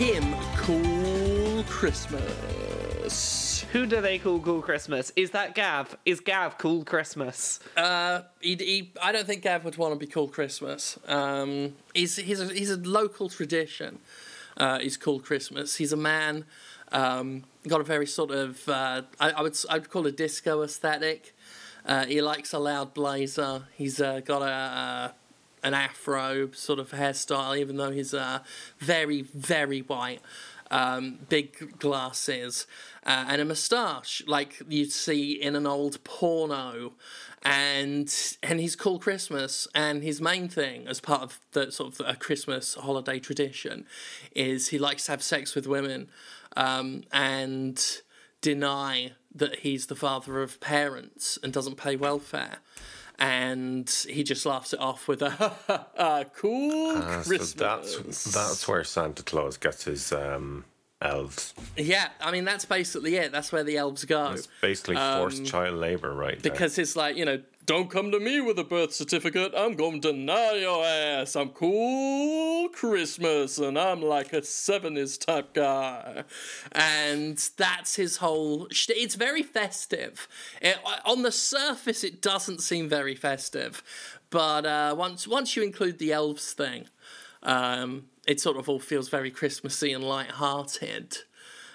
him Cool Christmas. Who do they call Cool Christmas? Is that Gav? Is Gav Cool Christmas? Uh, he, he, I don't think Gav would want to be called Christmas. Um, he's, he's, a, he's a local tradition. Uh, he's called Christmas. He's a man, um, got a very sort of, uh, I, I, would, I would call it disco aesthetic. Uh, he likes a loud blazer. He's uh, got a, a an afro sort of hairstyle, even though he's uh, very, very white. Um, big glasses uh, and a moustache, like you'd see in an old porno, and and he's called Christmas. And his main thing, as part of the sort of a Christmas holiday tradition, is he likes to have sex with women, um, and deny that he's the father of parents and doesn't pay welfare and he just laughs it off with a, cool uh, Christmas. So that's that's where Santa Claus gets his um, elves. Yeah, I mean that's basically it. That's where the elves go. It's basically forced um, child labor, right? Because there. it's like you know, don't come to me with a birth certificate. I'm going to deny your ass. I'm cool Christmas, and I'm like a seventies type guy, and that's his whole. Sh- it's very festive. It, on the surface, it doesn't seem very festive, but uh, once once you include the elves thing. Um, it sort of all feels very Christmassy and light-hearted,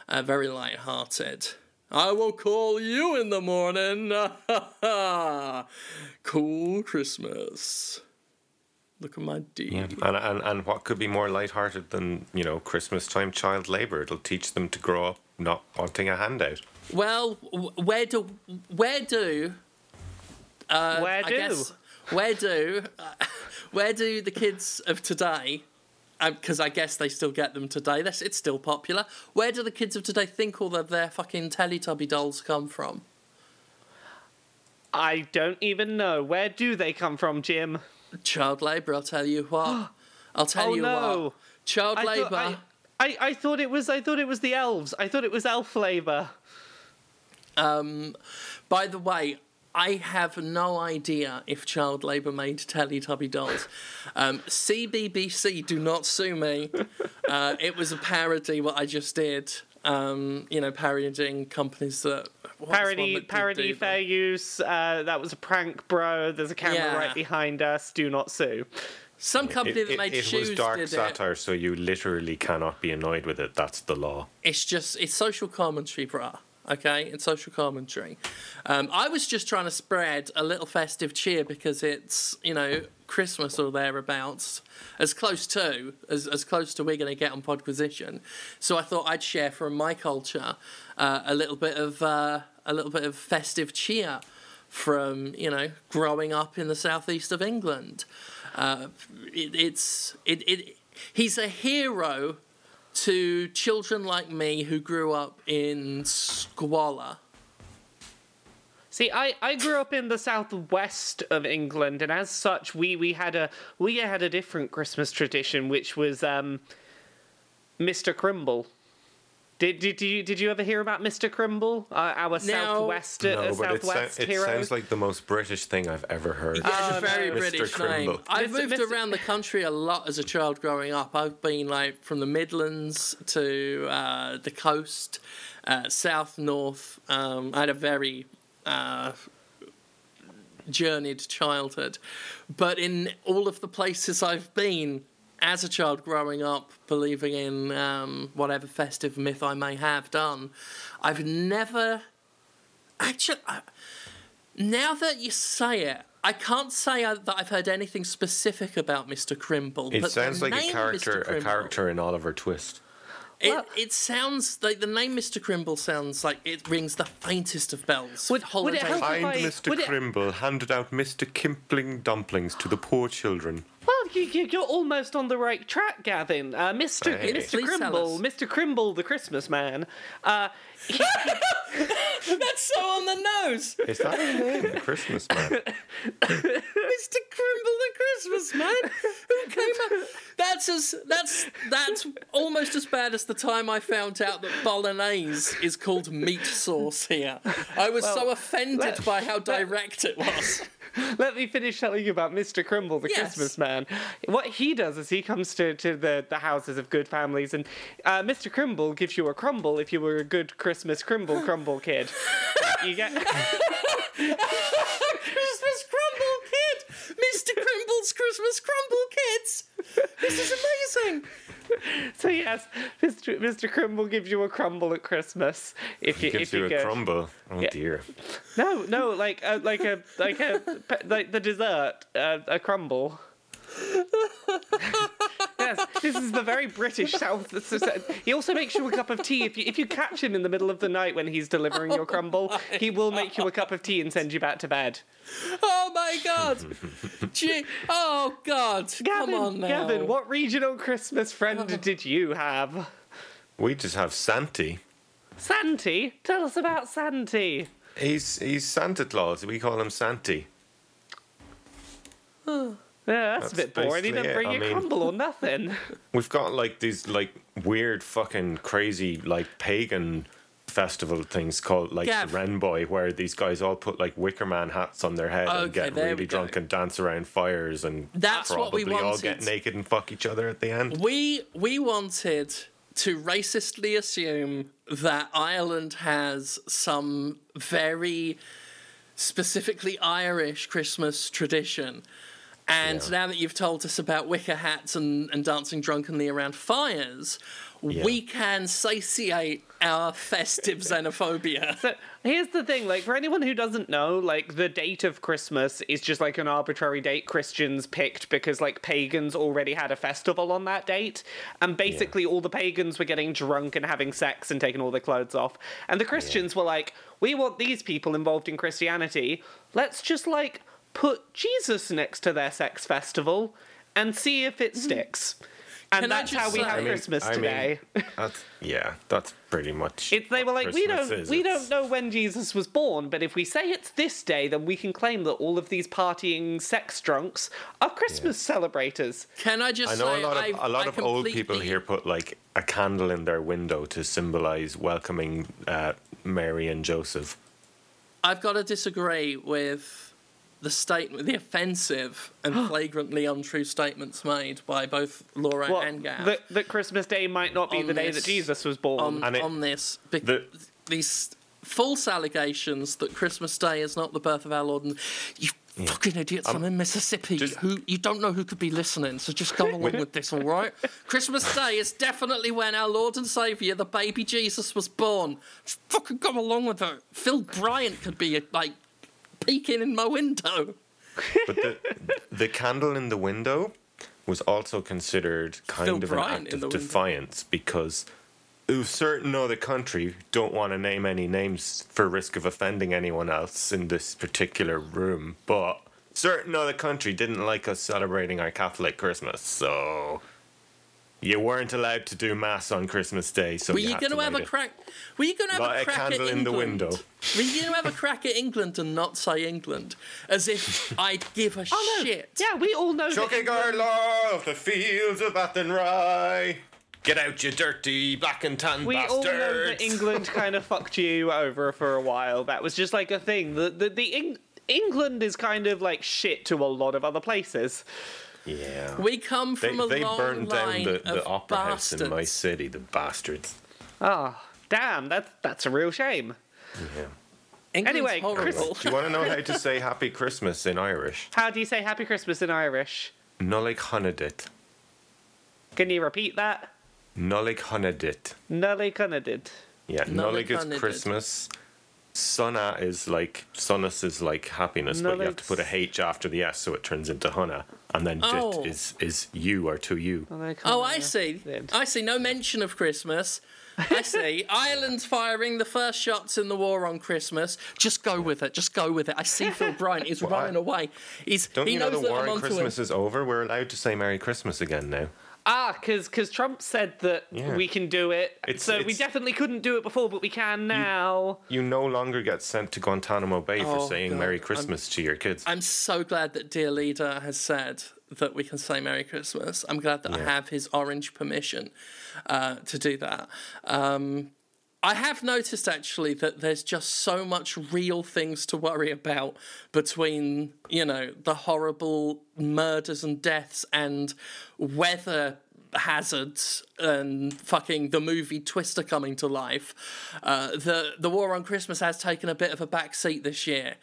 uh, very light-hearted. I will call you in the morning. cool Christmas. Look at my D. Yeah. And, and and what could be more light-hearted than you know Christmas time child labor? It'll teach them to grow up not wanting a handout. Well, where do where do uh, where do I guess, where do uh, where do the kids of today because I guess they still get them today. That's, it's still popular. Where do the kids of today think all of their fucking Teletubby dolls come from? I don't even know. Where do they come from, Jim? Child labour, I'll tell you what. I'll tell oh, you no. what. Child labour. I, I, I thought it was I thought it was the elves. I thought it was elf labour. Um by the way, I have no idea if child labour made Teletubby dolls. Um, CBBC, do not sue me. Uh, it was a parody, what I just did. Um, you know, parodying companies that. Parody, that parody, fair use. Uh, that was a prank, bro. There's a camera yeah. right behind us. Do not sue. Some company it, that made it, shoes. It was dark did satire, it. so you literally cannot be annoyed with it. That's the law. It's just it's social commentary, brah okay, in social commentary. Um, I was just trying to spread a little festive cheer because it's, you know, Christmas or thereabouts, as close to, as, as close to we're going to get on Podquisition. So I thought I'd share from my culture uh, a little bit of, uh, a little bit of festive cheer from, you know, growing up in the southeast of England. Uh, it, it's, it, it, he's a hero to children like me who grew up in squalor. See, I, I grew up in the southwest of England, and as such, we, we had a we had a different Christmas tradition, which was um, Mr. Crimble. Did, did, did you did you ever hear about Mr. Crimble, uh, our southwest no, uh, but southwest it, hero? It sounds like the most British thing I've ever heard. Yeah, it's a very no. British Mr. name. I've Mr. moved Mr. around the country a lot as a child growing up. I've been like from the Midlands to uh, the coast, uh, south, north. Um, I had a very uh, journeyed childhood, but in all of the places I've been, as a child growing up, believing in um, whatever festive myth I may have done, I've never actually. I, now that you say it, I can't say I, that I've heard anything specific about Mr. Crimble. It sounds like a character, a character in Oliver Twist. It, well, it sounds like the name Mr. Crimble sounds like it rings the faintest of bells. Would, would it help Kind I, Mr. Crimble handed out Mr. Kimpling dumplings to the poor children. Well, you, are almost on the right track, Gavin. Uh, Mr. Hey. Mr. Crimble, Mr. Crimble, the Christmas man. Uh, That's so on the nose. Is that his name, the Christmas man? Mr. Crimble, the Christmas man. Who came up? That's as that's that's almost as bad as the time I found out that bolognese is called meat sauce here. I was well, so offended by how direct it was. let me finish telling you about Mr. Crimble, the Yes. Christmas man. What he does is he comes to, to the, the houses of good families, and uh, Mr. Crimble gives you a crumble if you were a good Christmas Crimble Crumble kid. You get. Christmas Crumble Kid! Mr. Crimble's Christmas Crumble Kids! This is amazing! So yes, Mr. Mr. Crimble gives you a crumble at Christmas if you Gives if you you a go. crumble. Oh Yeah. dear. No, no, like a like a like a like the dessert, uh, a crumble. yes, this is the very British South. He also makes you a cup of tea if you if you catch him in the middle of the night when he's delivering your oh crumble. He will make you a cup of tea and send you back to bed. Oh my god! Gee, oh god! Gavin, Come on now. Gavin, what regional Christmas friend oh. did you have? We just have Santy. Santy, tell us about Santy. He's he's Santa Claus. We call him Santy. Yeah, that's, That's a bit boring. He basically didn't it. bring I mean- crumble or nothing. We've got like these like weird fucking crazy like pagan festival things called like the Wren Boy where these guys all put like wicker man hats on their head and get really drunk and dance around fires and That's what we probably all get naked and fuck each other at the end. We we wanted to racistly assume that Ireland has some very specifically Irish Christmas tradition. And Yeah. now that you've told us about wicker hats and, and dancing drunkenly around fires, we can satiate our festive xenophobia. So here's the thing, like for anyone who doesn't know, like the date of Christmas is just like an arbitrary date Christians picked because like pagans already had a festival on that date, and basically all the pagans were getting drunk and having sex and taking all their clothes off, and the Christians were like, we want these people involved in Christianity. Let's just like put Jesus next to their sex festival and see if it sticks. And Can that's how we say- have I mean- Christmas I mean, today. That's yeah, that's pretty much. It's they were what like, we don't is. we It's- don't know when Jesus was born, but if we say it's this day, then we can claim that all of these partying sex drunks are Christmas celebrators. Can I just I know say, a lot of I, a lot I of old people here put like a candle in their window to symbolize welcoming uh, Mary and Joseph. I've got to disagree with the statement, the offensive and flagrantly untrue statements made by both Laura What, and Gav that, that Christmas Day might not be On the day that Jesus was born. on, And it- on this. Be- the- these false allegations that Christmas Day is not the birth of our Lord. And you fucking idiots! I'm um, in Mississippi. just- who you don't know who could be listening, so just go along with this, all right? Christmas Day is definitely when our Lord and Savior, the baby Jesus, was born. Just fucking go along with it. Phil Bryant could be like peeking in my window. But the the candle in the window was also considered kind Phil of Bryant an act of defiance because a certain other country don't want to name any names for risk of offending anyone else in this particular room, but certain other country didn't like us celebrating our Catholic Christmas, so you weren't allowed to do mass on Christmas Day. So Were you you going to have a it. crack? Were you going to have Light a a crack at candle in England? the window. Were you going to have a crack at England and not say England, as if I'd give a Oh, no. shit? Yeah, we all know that Chucky England- Garlaw of the fields of Athenry. Get out, you dirty black and tan We all know that England kind of fucked you over for a while. That was just like a thing. The the, the Eng- England is kind of like shit to a lot of other places. Yeah. We come They, from a they long burned down line the, the of opera house in my bastards. city, the bastards. Ah, damn, that's that's a real shame. Yeah. England's Anyway, horrible. Do you want to know how to say Happy Christmas in Irish? How do you say Happy Christmas in Irish? Nollaig Shona Duit. Can you repeat that? Nollaig Shona Duit. Nully Cunadid. Yeah, Nolig Nolig is Honadit. Christmas. Sunna is like Sunus is like happiness, but you have to put a H after the S so it turns into Hunna. And then Oh. dit is is you or to you. Oh, I see. I see. No mention of Christmas. I see. Ireland's firing the first shots in the war on Christmas. Just go with it. Just go with it. I see Phil Bryant. He's running away. He's. Don't he you know knows the war on Christmas is over? We're allowed to say Merry Christmas again now. Ah, because because Trump said that Yeah. we can do it. It's- so we definitely couldn't do it before, but we can now. You no longer get sent to Guantanamo Bay for Oh, saying God. Merry Christmas to your kids. I'm so glad that dear leader has said that we can say Merry Christmas. I'm glad that I have his orange permission uh, to do that. Um, I have noticed actually that there's just so much real things to worry about between, you know, the horrible murders and deaths and weather hazards and fucking the movie Twister coming to life. Uh, the the war on Christmas has taken a bit of a backseat this year.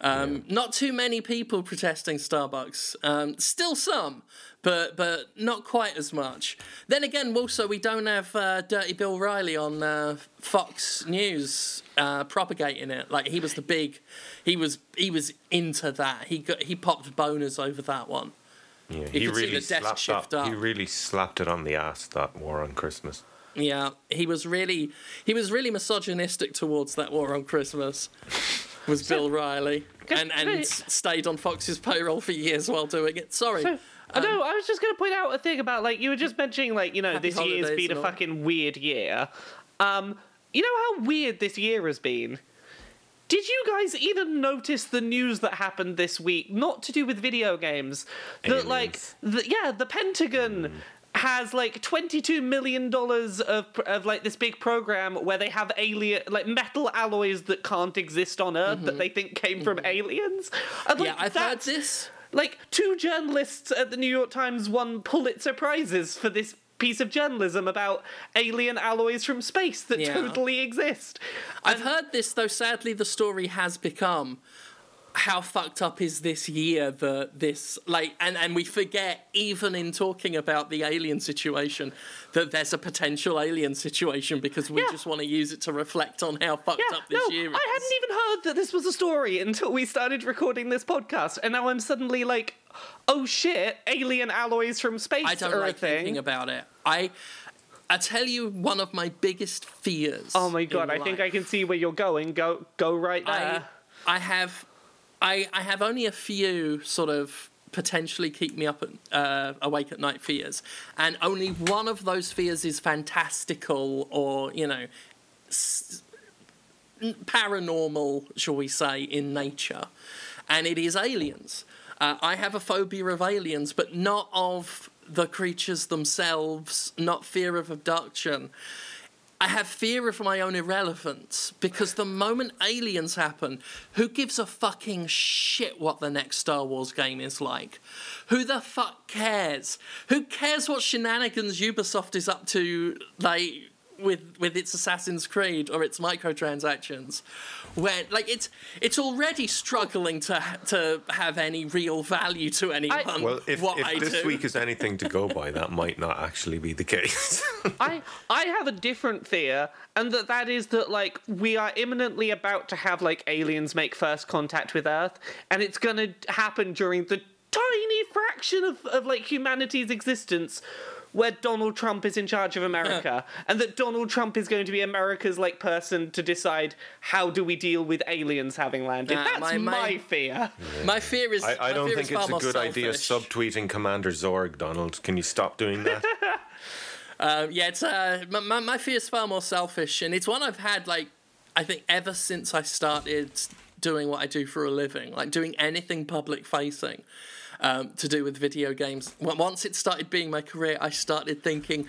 Um, Not too many people protesting Starbucks. Um, still some, but but not quite as much. Then again, also we don't have uh, Dirty Bill O'Reilly on uh, Fox News uh, propagating it. Like he was the big, he was he was into that. He got he popped boners over that one. Yeah, he could see really the desk slapped that, up. He really slapped it on the ass that war on Christmas. Yeah, he was really he was really misogynistic towards that war on Christmas. Was Bill O'Reilly and and stayed on Fox's payroll for years while doing it. Sorry. So, I know. I was just going to point out a thing about like you were just mentioning like you know this year's been a fucking weird year. Um, you know how weird this year has been. Did you guys even notice the news that happened this week? Not to do with video games. That like, the, yeah, the Pentagon. Has like twenty-two million dollars of of like this big program where they have alien like metal alloys that can't exist on Earth that mm-hmm. they think came from mm-hmm. aliens. And, like, yeah, I've heard this. like two journalists at the New York Times won Pulitzer prizes for this piece of journalism about alien alloys from space that Yeah. totally exist. I've heard this though. Sadly, the story has become how fucked up is this year that this like and and we forget even in talking about the alien situation that there's a potential alien situation because we Yeah. just want to use it to reflect on how fucked Yeah, up this no, year is. I hadn't even heard that this was a story until we started recording this podcast, and now I'm suddenly like, oh shit, alien alloys from space I don't like thinking about it. I I tell you one of my biggest fears. oh my god, I think. I can see where you're going. Go, go right I there. I have I I have only a few sort of potentially keep me up at, uh, awake at night fears, and only one of those fears is fantastical or you know s- paranormal, shall we say, in nature, and it is aliens. Uh, I have a phobia of aliens, but not of the creatures themselves, not fear of abduction. I have fear of my own irrelevance because the moment aliens happen, who gives a fucking shit what the next Star Wars game is like? Who the fuck cares? Who cares what shenanigans Ubisoft is up to, like with with its Assassin's Creed or its microtransactions? Where like it's it's already struggling to to have any real value to anyone. Well, if, what if I this do. week is anything to go by, that might not actually be the case. I I have a different fear, and that that is that like we are imminently about to have like aliens make first contact with Earth, and it's gonna happen during the tiny fraction of, of like humanity's existence where Donald Trump is in charge of America, and that Donald Trump is going to be America's like person to decide how do we deal with aliens having landed. Nah, That's my- my, my- fear. my fear is I, I my don't fear think is far it's a more good idea selfish. subtweeting Commander Zorg, Donald. Can you stop doing that? Um, yeah, it's uh, my, my, my fear is far more selfish, and it's one I've had like I think ever since I started doing what I do for a living, like doing anything public facing um, to do with video games. Once it started being my career, I started thinking.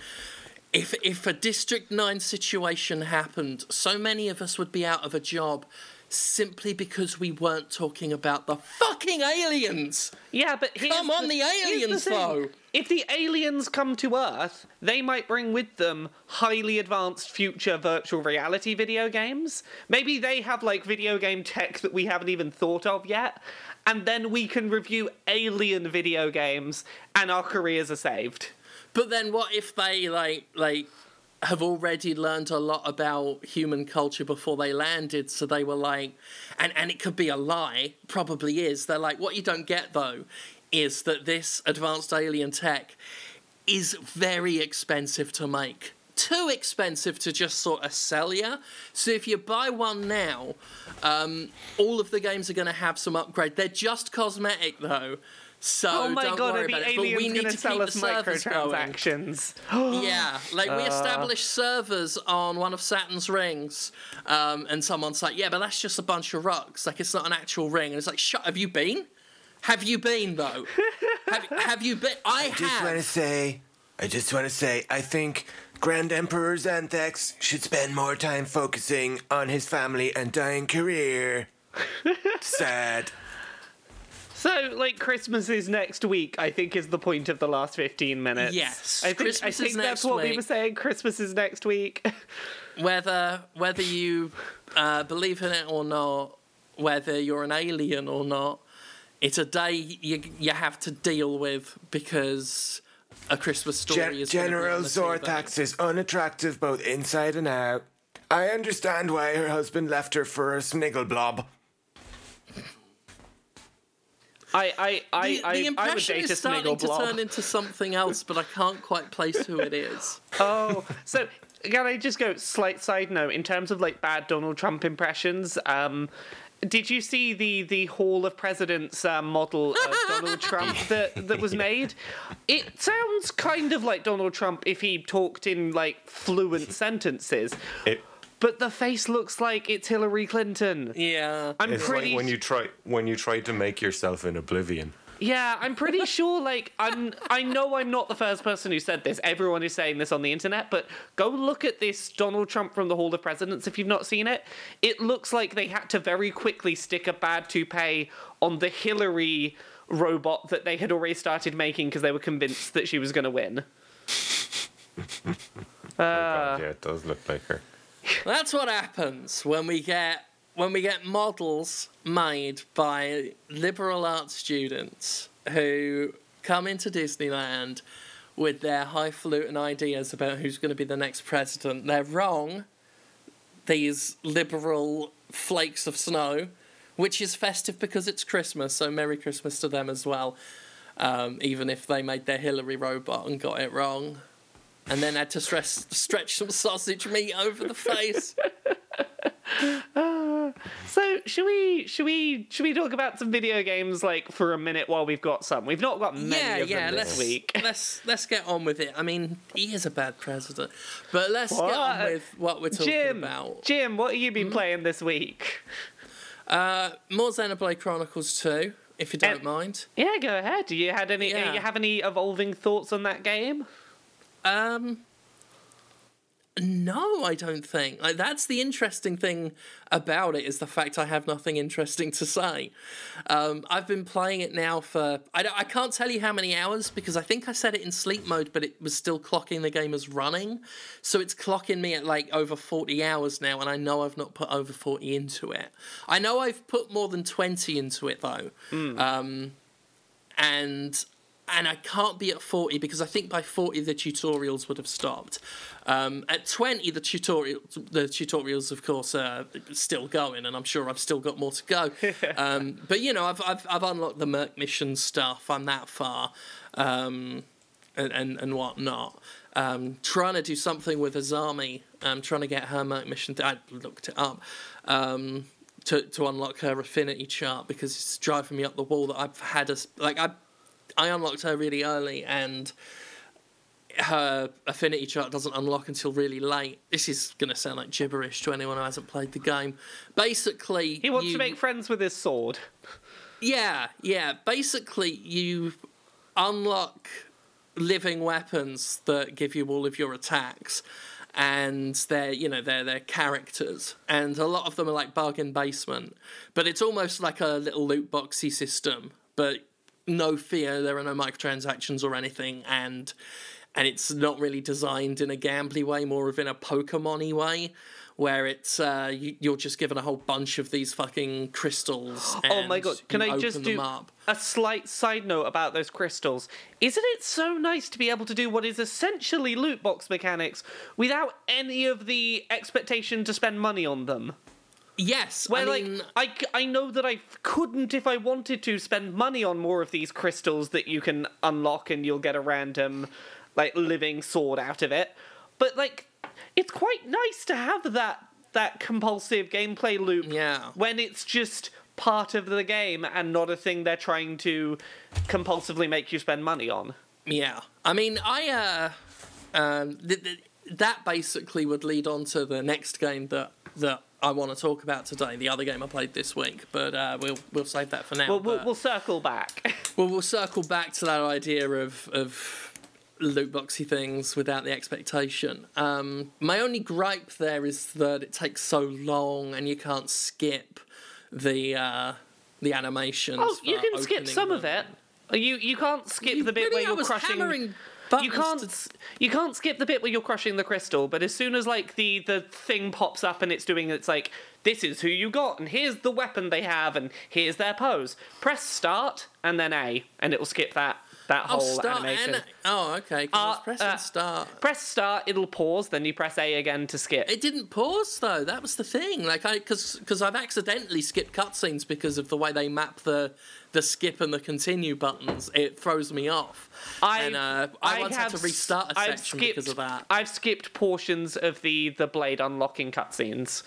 If, if a District 9 situation happened, so many of us would be out of a job simply because we weren't talking about the fucking aliens. Yeah, but Come on, the here's aliens, thing. though. If the aliens come to Earth, they might bring with them highly advanced future virtual reality video games. Maybe they have like video game tech that we haven't even thought of yet. And then we can review alien video games and our careers are saved. But then what if they like like have already learned a lot about human culture before they landed? So they were like and and it could be a lie probably is. They're like what you don't get though is that this advanced alien tech is very expensive to make too expensive to just sort of sell you so if you buy one now um, all of the games are going to have some upgrade they're just cosmetic though so oh my don't god, worry are the about it. But we need gonna to sell keep us the servers going. microtransactions? Yeah, like we Uh. established servers on one of Saturn's rings, um, and someone's like, "Yeah, but that's just a bunch of rocks. Like it's not an actual ring." And it's like, "Shut. Up. Have you been? Have you been though? have, have you been? I just want to say, I just want to say, I think Grand Emperor Xanthex should spend more time focusing on his family and dying career. Sad. So, like, Christmas is next week, I think is the point of the last 15 minutes. Yes, I think, Christmas I think is that's next what we week. were saying. Christmas is next week. whether whether you uh, believe in it or not, whether you're an alien or not, it's a day you you have to deal with because a Christmas story Gen- is General on the TV. Zorthax is unattractive both inside and out. I understand why her husband left her for a sniggle blob. I, I, I, The, I, the I would impression date a is starting to blob. turn into something else, but I can't quite place who it is. Oh, so can I just go slight side note in terms of like bad Donald Trump impressions? Um, did you see the the Hall of Presidents uh, model of Donald Trump that that was made? It sounds kind of like Donald Trump if he talked in like fluent sentences, It, but the face looks like it's Hillary Clinton. Yeah. I'm it's pretty like when you try when you try to make yourself in oblivion. Yeah, I'm pretty sure. Like, I'm. I know I'm not the first person who said this. Everyone is saying this on the internet. But go look at this Donald Trump from the Hall of Presidents if you've not seen it. It looks like they had to very quickly stick a bad toupee on the Hillary robot that they had already started making because they were convinced that she was going to win. oh God, yeah, it does look like her. That's what happens when we get when we get models made by liberal arts students who come into Disneyland with their highfalutin ideas about who's going to be the next president. They're wrong. These liberal flakes of snow, which is festive because it's Christmas, so Merry Christmas to them as well. Um, even if they made their Hillary robot and got it wrong, and then had to stress, stretch some sausage meat over the face. So should we should we should we talk about some video games like for a minute while we've got some? We've not got many yeah, of yeah. them Let's this week. let's let's get on with it. I mean, he is a bad president, but let's get on with what we're talking Jim, about. Jim, what have you been playing this week? Uh, more Xenoblade Chronicles Two, if you don't Um, mind. Yeah, go ahead. Do you had any? Yeah. You have any evolving thoughts on that game? Um, no, I don't think. Like that's the interesting thing about it is the fact I have nothing interesting to say. Um, I've been playing it now for I, don't- I can't tell you how many hours because I think I set it in sleep mode, but it was still clocking the game as running, so it's clocking me at like over forty hours now, and I know I've not put over forty into it. I know I've put more than twenty into it though. Um, and and I can't be at 40 because I think by 40 the tutorials would have stopped. Um, at 20 the tutorial the tutorials of course are still going and I'm sure I've still got more to go. um, but you know I've, I've I've unlocked the Merc mission stuff. I'm that far. Um, and, and, and whatnot. Um, trying to do something with Azami. Um, trying to get her Merc mission. I looked it up. Um, to, to unlock her affinity chart because it's driving me up the wall that I've had a like I I unlocked her really early and her affinity chart doesn't unlock until really late. This is going to sound like gibberish to anyone who hasn't played the game. Basically, He wants you- to make friends with his sword. yeah, yeah. Basically, you unlock living weapons that give you all of your attacks, and they're you know they're they're characters, and a lot of them are like bargain basement. But it's almost like a little loot boxy system, but no fear, there are no microtransactions or anything, and and it's not really designed in a gambly way, more of in a Pokemon-y way. Where it's uh, you, you're just given a whole bunch of these fucking crystals. Oh my god! Can I just do up. a slight side note about those crystals? Isn't it so nice to be able to do what is essentially loot box mechanics without any of the expectation to spend money on them? Yes, Where I mean, like I, I know that I couldn't if I wanted to spend money on more of these crystals that you can unlock and you'll get a random like living sword out of it. But like it's quite nice to have that that compulsive gameplay loop Yeah. when it's just part of the game and not a thing they're trying to compulsively make you spend money on. yeah. I mean, I uh, um, th- th- that basically would lead on to the next game that that I want to talk about today. The other game I played this week, but uh, we'll we'll save that for now. Well, we'll, we'll circle back. Well, we'll circle back to that idea of of loot boxy things without the expectation. Um, my only gripe there is that it takes so long and you can't skip the uh, the animations. Oh, you can skip some of it. You you can't skip You the bit really? where you're crushing. hammering You can't you can't skip the bit where you're crushing the crystal, but as soon as like the the thing pops up and it's doing it's like this is who you got and here's the weapon they have and here's their pose. Press start and then A and it will skip that that Oh, whole start animation. and oh, okay. I Uh, pressing uh, start. Press start, it'll pause, then you press A again to skip. It didn't pause though. That was the thing. Like I, because because I've accidentally skipped cutscenes because of the way they map the the skip and the continue buttons. It throws me off. I and uh, I, once had have to s- restart a I've section skipped, because of that. I've skipped portions of the the blade unlocking cutscenes.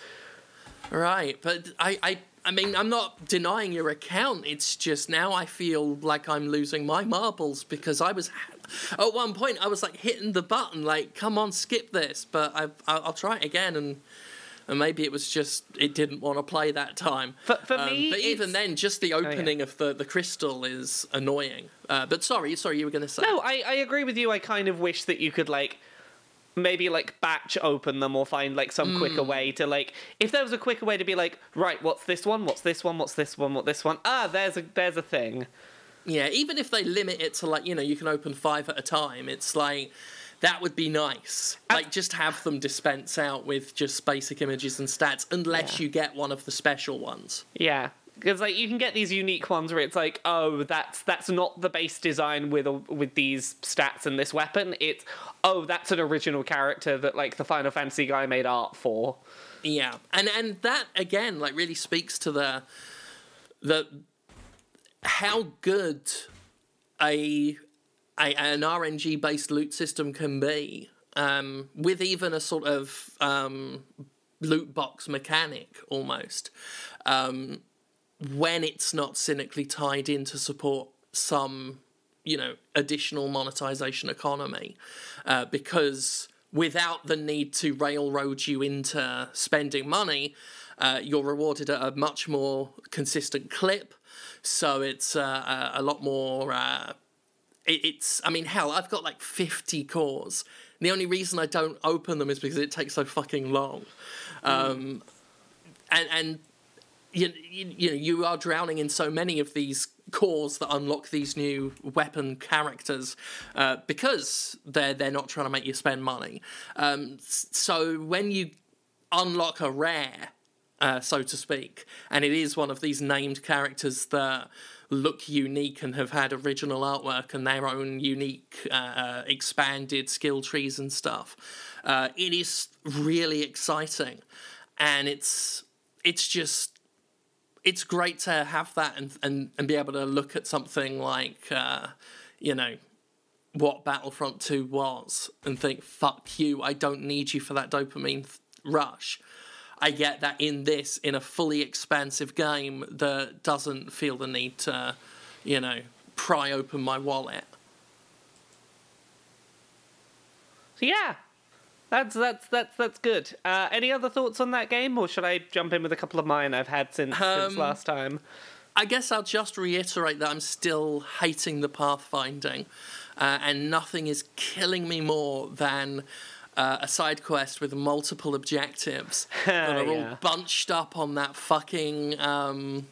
Right, but I, I, I mean, I'm not denying your account. It's just now I feel like I'm losing my marbles because I was, at one point, I was like hitting the button, like, come on, skip this. But I've, I'll, I'll try it again, and and maybe it was just it didn't want to play that time. For- for Um, me, but even it's- then, just the opening of the the crystal is annoying. Uh, but sorry, sorry, you were going to say. No, I, I agree with you. I kind of wish that you could like maybe like batch open them or find like some Hmm. quicker way to like if there was a quicker way to be like right what's this one what's this one what's this one what this one ah there's a there's a thing Yeah, even if they limit it to like you know you can open five at a time, it's like that would be nice. Like just have them dispense out with just basic images and stats, unless Yeah. you get one of the special ones. yeah because like you can get these unique ones where it's like oh that's that's not the base design with a, with these stats and this weapon. It's oh that's an original character that like the final fantasy guy made art for. Yeah, and and that again like really speaks to the the how good a, a an RNG based loot system can be um, with even a sort of um, loot box mechanic almost. Um, when it's not cynically tied in to support some you know additional monetization economy uh, because without the need to railroad you into spending money uh, you're rewarded at a much more consistent clip. So it's uh, a, lot more uh, it, it's i mean hell i've got like 50 cores. The only reason i don't open them is because it takes so fucking long. Um, and and you, you, know you are drowning in so many of these cores that unlock these new weapon characters uh, because they're they're not trying to make you spend money. Um, so when you unlock a rare, uh, so to speak, and it is one of these named characters that look unique and have had original artwork and their own unique uh, uh, expanded skill trees and stuff, uh, it is really exciting, and it's it's just it's great to have that and, and, and be able to look at something like, uh, you know, what Battlefront 2 was and think, fuck you, I don't need you for that dopamine th- rush. I get that in this, in a fully expansive game that doesn't feel the need to, you know, pry open my wallet. So yeah, that's that's that's that's good. Uh, any other thoughts on that game, or should I jump in with a couple of mine I've had since since Um, last time? I guess I'll just reiterate that I'm still hating the pathfinding, uh, and nothing is killing me more than uh, a side quest with multiple objectives that are all bunched up on that fucking um,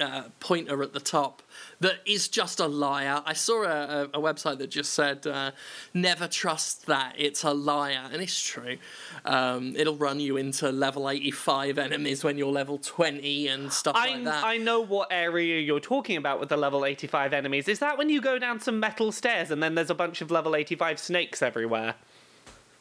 uh, pointer at the top. That is just a liar. I saw a, a, website that just said, uh, "Never trust that. It's a liar," and it's true. Um, it'll run you into level eighty-five enemies when you're level twenty and stuff I like that. I know what area you're talking about with the level 85 enemies. Is that when you go down some metal stairs and then there's a bunch of level 85 snakes everywhere?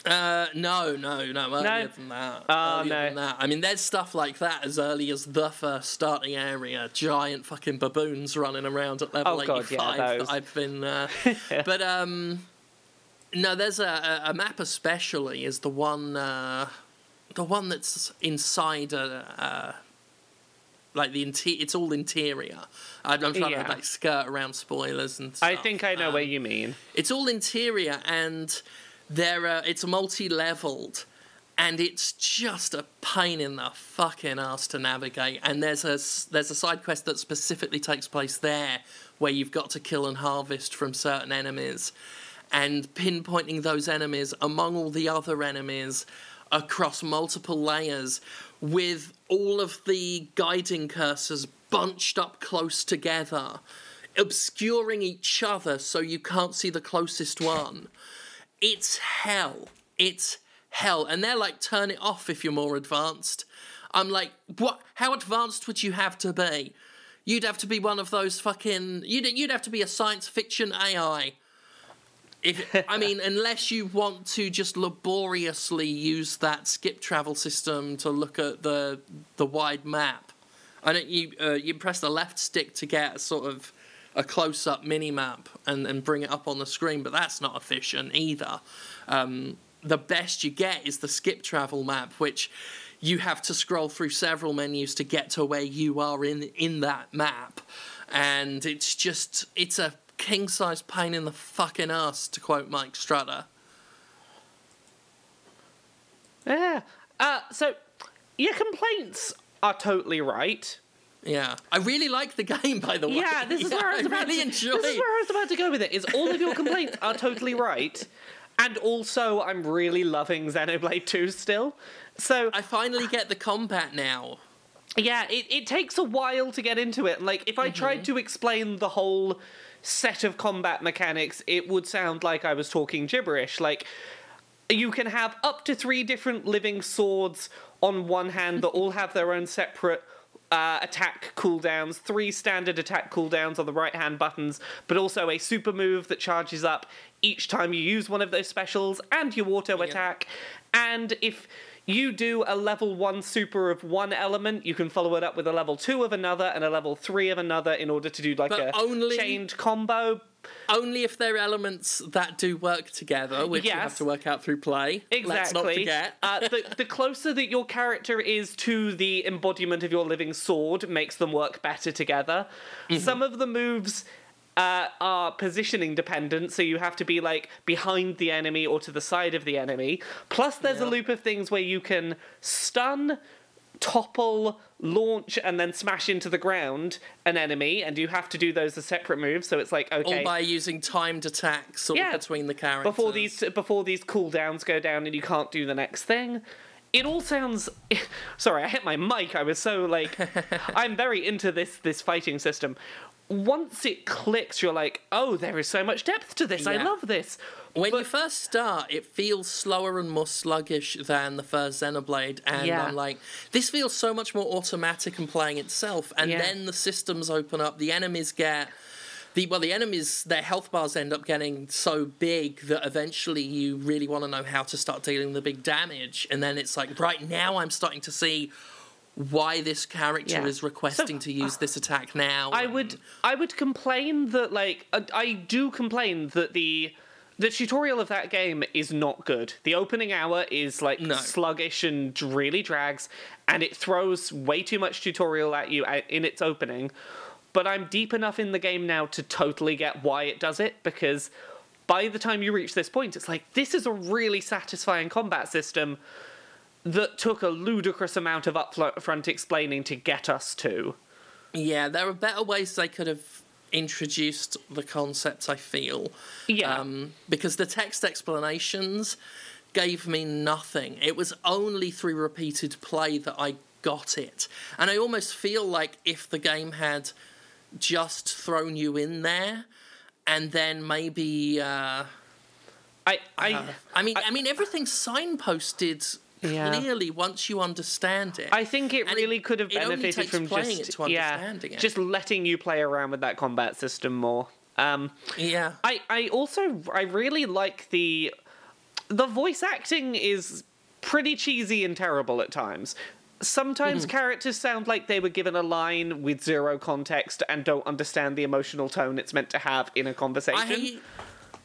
Uh, no, no, no, earlier than that. Oh, earlier no. than that. I mean, there's stuff like that as early as the first starting area. Giant fucking baboons running around at level Oh, God, yeah, 85 that I've been. Uh, But, um, no, there's a, a, map especially is the one, uh, the one that's inside a. Uh, like the inter- it's all interior. I'm, I'm trying Yeah. to like skirt around spoilers and. Stuff. I think I know Um, what you mean. it's all interior and there uh, it's multi-leveled and it's just a pain in the fucking ass to navigate and there's a there's a side quest that specifically takes place there where you've got to kill and harvest from certain enemies and pinpointing those enemies among all the other enemies across multiple layers with all of the guiding cursors bunched up close together, obscuring each other so you can't see the closest one. It's hell. It's hell. And they're like, turn it off if you're more advanced. I'm like, what? How advanced would you have to be? You'd have to be one of those fucking. You'd you'd have to be a science fiction AI. If I mean, unless you want to just laboriously use that skip travel system to look at the the wide map, I don't you uh, you press the left stick to get a sort of a close up mini map and, and bring it up on the screen, but that's not efficient either. Um, the best you get is the skip travel map, which you have to scroll through several menus to get to where you are in in that map, and it's just it's a king size pain in the fucking ass to quote Mike Strutter. Yeah. Uh, so your complaints are totally right. Yeah, I really like the game, by the way. Yeah, this is where I was about really to, enjoy. This is where I was about to go with it. Is all of your complaints are totally right, and also I'm really loving Xenoblade 2 still. So I finally get the combat now. yeah, it, it takes a while to get into it. Like if I mm-hmm. tried to explain the whole set of combat mechanics, it would sound like I was talking gibberish. Like you can have up to three different living swords on one hand that all have their own separate uh, attack cooldowns, three standard attack cooldowns on the right hand buttons, but also a super move that charges up each time you use one of those specials, and your auto attack. And if you do a level one super of one element, you can follow it up with a level two of another and a level three of another in order to do like But a only- chained combo. Only if they're elements that do work together, which you have to work out through play. Exactly. Let's not forget. uh, the, the closer that your character is to the embodiment of your living sword makes them work better together. Mm-hmm. Some of the moves uh, are positioning dependent, so you have to be like behind the enemy or to the side of the enemy. Plus, there's a loop of things where you can stun, topple, launch, and then smash into the ground an enemy, and you have to do those as separate moves. So it's like okay, All by using timed attacks sort Yeah. of between the characters. before these before these cooldowns go down and you can't do the next thing. It all sounds sorry, I hit my mic. I was so like I'm very into this this fighting system. Once it clicks, you're like, oh, there is so much depth to this. I love this. When you first start, it feels slower and more sluggish than the first Xenoblade, and Yeah. I'm like, this feels so much more automatic and playing itself. And Yeah. then the systems open up, the enemies get. The, well, the enemies, their health bars end up getting so big that eventually you really want to know how to start dealing the big damage. And then it's like, right now I'm starting to see why this character Yeah. is requesting So, to use this attack now. I and- would I would complain that like uh, I do complain that the the tutorial of that game is not good. The opening hour is like No. sluggish and really drags, and it throws way too much tutorial at you in its opening. But I'm deep enough in the game now to totally get why it does it because by the time you reach this point, it's like this is a really satisfying combat system that took a ludicrous amount of upfront explaining to get us to. Yeah, there are better ways they could have introduced the concepts, I feel. Yeah. Um, because the text explanations gave me nothing. It was only through repeated play that I got it. And I almost feel like if the game had just thrown you in there and then maybe. Uh, I I. I mean, I, mean, everything's signposted Yeah. clearly once you understand it. I think it really it- could have benefited from just yeah, understanding it. just letting you play around with that combat system more. Um, yeah. I I also I really like the the voice acting is pretty cheesy and terrible at times. Sometimes Mm-hmm. characters sound like they were given a line with zero context and don't understand the emotional tone it's meant to have in a conversation. I.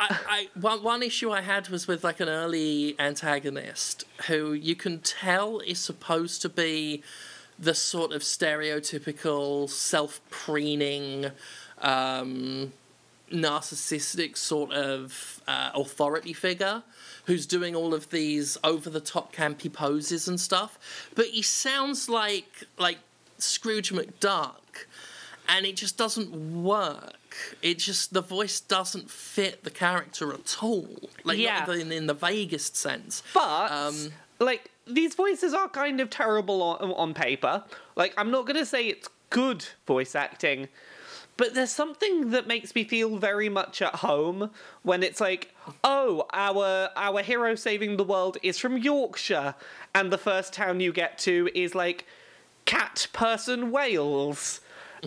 I, I one, one issue I had was with like an early antagonist who you can tell is supposed to be the sort of stereotypical self-preening, um, narcissistic sort of uh, authority figure who's doing all of these over-the-top campy poses and stuff, but he sounds like like Scrooge McDuck and it just doesn't work. It just the voice doesn't fit the character at all. Like Yeah. not in, in the vaguest sense. But Um, like these voices are kind of terrible on, on paper. Like I'm not gonna say it's good voice acting, but there's something that makes me feel very much at home when it's like, oh, our our hero saving the world is from Yorkshire, and the first town you get to is like cat person Wales.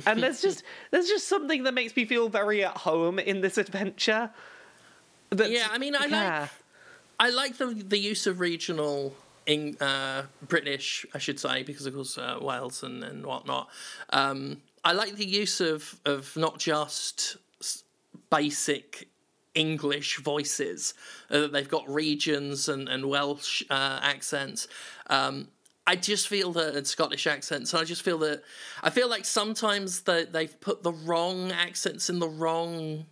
And there's just there's just something that makes me feel very at home in this adventure. That's- Yeah, I mean, I like- I like the the use of regional in uh, British, I should say, because of course uh, Wales and and whatnot. Um, I like the use of of not just basic English voices. Uh, they've got regions and and Welsh uh, accents. Um, I just feel that Scottish accents. And I just feel that I feel like sometimes that they've put the wrong accents in the wrong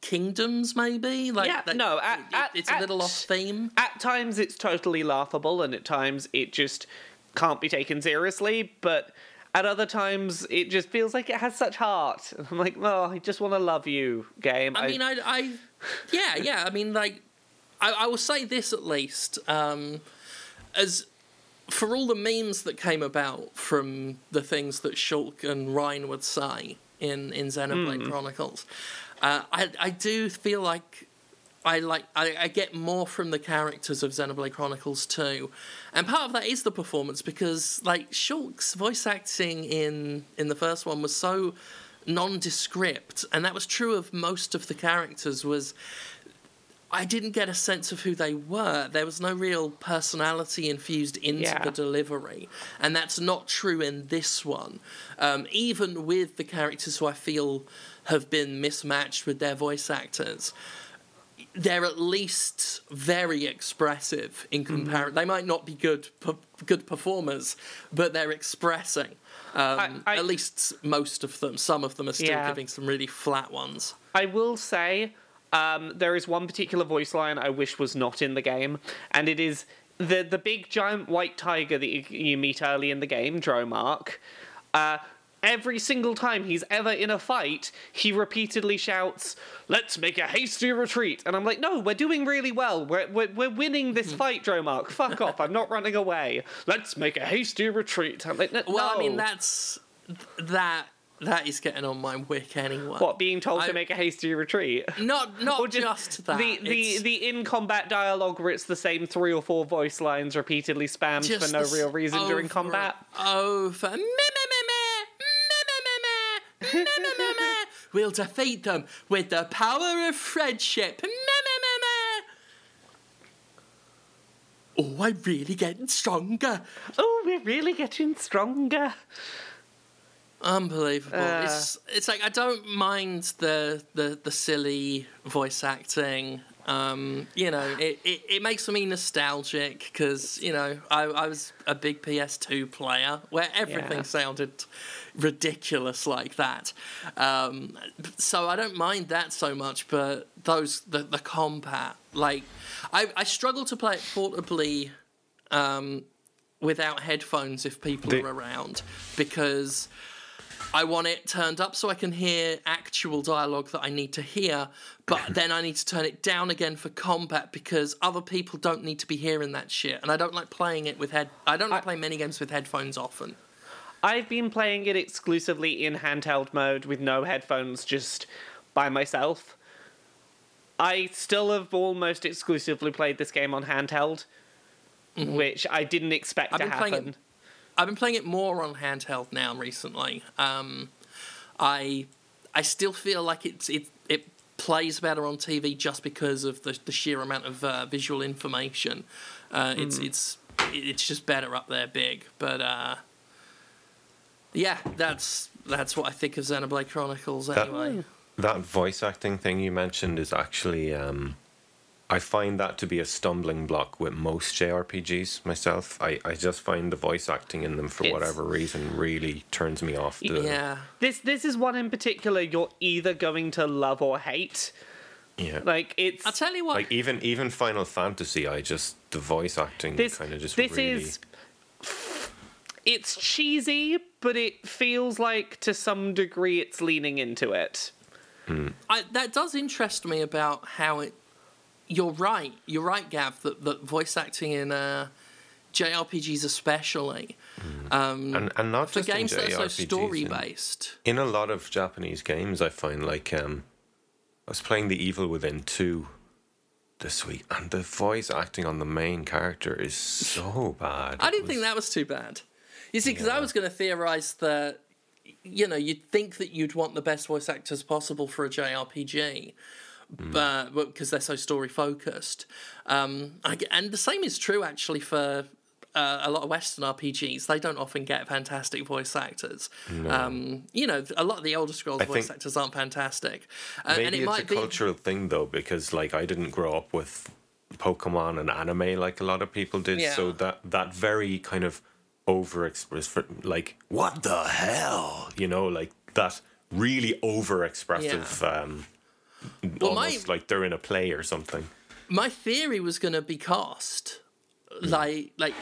kingdoms. Maybe like Yeah, that- no, at- it- at- it's a little at- off theme. at times it's totally laughable and at times it just can't be taken seriously but at other times it just feels like it has such heart and i'm like oh i just want to love you game I mean, I, I, yeah, yeah. I mean, like, I, I will say this at least, um, as for all the memes that came about from the things that Shulk and Ryan would say in in Xenoblade Chronicles, uh, I I do feel like. I like I, I get more from the characters of Xenoblade Chronicles too, and part of that is the performance because like Shulk's voice acting in in the first one was so nondescript, and that was true of most of the characters. Was I didn't get a sense of who they were. There was no real personality infused into Yeah. the delivery, and that's not true in this one. Um, even with the characters who I feel have been mismatched with their voice actors, they're at least very expressive in Mm-hmm. comparison. They might not be good per- good performers, but they're expressing. Um, I- at least most of them. Some of them are still Yeah. giving some really flat ones. I will say um, there is one particular voice line I wish was not in the game, and it is the the big giant white tiger that you, you meet early in the game, Dromarch. Uh, every single time he's ever in a fight, he repeatedly shouts, "Let's make a hasty retreat!" And I'm like, "No, we're doing really well. We're we're, we're winning this fight, Dromarch. Fuck off! I'm not running away. Let's make a hasty retreat." I'm like, "No." Well, I mean that's that that is getting on my wick anyway. what being told I- to make a hasty retreat. Not not Or just, that. The the, the in combat dialogue where it's the same three or four voice lines repeatedly spammed for no real reason during combat. Over. Meh, meh, meh, meh. Meh, meh, meh, meh. Meh, meh, meh, meh. We'll defeat them with the power of friendship. Meh, meh, meh, meh. Oh, I'm really getting stronger. Oh, we're really getting stronger. Unbelievable. Uh. it's it's like I don't mind the the, the silly voice acting. Um, you know, it, it, it makes me nostalgic because you know I, I was a big PS2 player where everything Yeah. sounded ridiculous like that. Um, so I don't mind that so much, but those the the combat like I I struggle to play it portably um, without headphones if people The- are around because I want it turned up so I can hear actual dialogue that I need to hear, but then I need to turn it down again for combat because other people don't need to be hearing that shit, and I don't like playing it with head. I don't like I- playing many games with headphones often. I've been playing it exclusively in handheld mode with no headphones, just by myself. I still have almost exclusively played this game on handheld, which I didn't expect Mm-hmm. I've to been playing happen. it- I've been playing it more on handheld now recently. Um, I I still feel like it's it it plays better on TV just because of the, the sheer amount of uh, visual information. Uh, it's Hmm. it's it's just better up there, big. But uh, yeah, that's that's what I think of Xenoblade Chronicles That- anyway. That voice acting thing you mentioned is actually, um, I find that to be a stumbling block with most JRPGs myself. I, I just find the voice acting in them for It's- whatever reason really turns me off. The, yeah, This this is one in particular you're either going to love or hate. yeah. Like it's I'll tell you what. Like even even Final Fantasy, I just the voice acting this kind of just this really. is it's cheesy, but it feels like to some degree it's leaning into it. Mm. I, that does interest me about how it. You're right. You're right, Gav. That that voice acting in uh, JRPGs, especially um, And and not for just in games that are so story based. in a lot of Japanese games, I find like um, I was playing The Evil Within two this week, and the voice acting on the main character is so bad. I didn't was- think that was too bad. You see, because I was going to theorize that, you know, you'd think that you'd want the best voice actors possible for a JRPG, Hmm. but because they're so story focused. Um, I and the same is true actually for. Uh, a lot of Western RPGs, they don't often get fantastic voice actors. Um, you know, a lot of the Elder Scrolls I voice actors aren't fantastic, uh, Maybe and it it's might a be. cultural thing though, because like I didn't grow up with Pokemon and anime like a lot of people did, so that that very kind of overexpress for like what the hell, you know, like that really overexpressive, um, Well, my- almost like they're in a play or something. my theory was going to be cost like like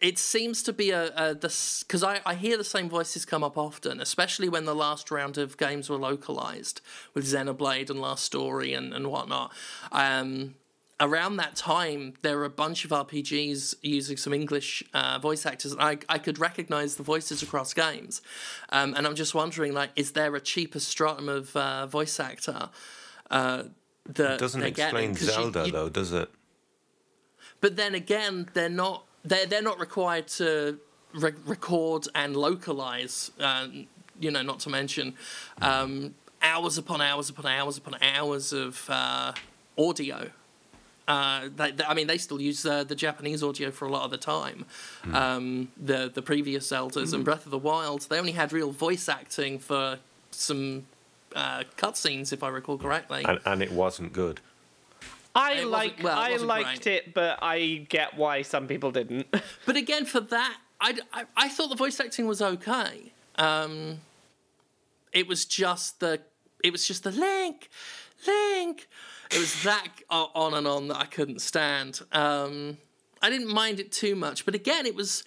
it seems to be a, a this because I, I hear the same voices come up often especially when the last round of games were localized with xenoblade and last story and, and whatnot um around that time there were a bunch of rpgs using some english uh, voice actors and I, I could recognize the voices across games um, and i'm just wondering like is there a cheaper stratum of uh, voice actor uh, that Doesn't they're getting? explain 'Cause you- Zelda you- though, does it? but then again, they're not they're they're not required to re- record and localize. Uh, you know, not to mention um, hours upon hours upon hours upon hours of uh, audio. Uh, they, they- I mean, they still use uh, the Japanese audio for a lot of the time. Um, the the previous Zeldas and Breath of the Wild, they only had real voice acting for some uh, cutscenes, if I recall correctly. And and it wasn't good. I It like well, I liked great. it, but I get why some people didn't. But again, for that, I, I, I thought the voice acting was okay. Um, it was just the it was just the link, link. It was that on and on that I couldn't stand. Um, I didn't mind it too much, but again, it was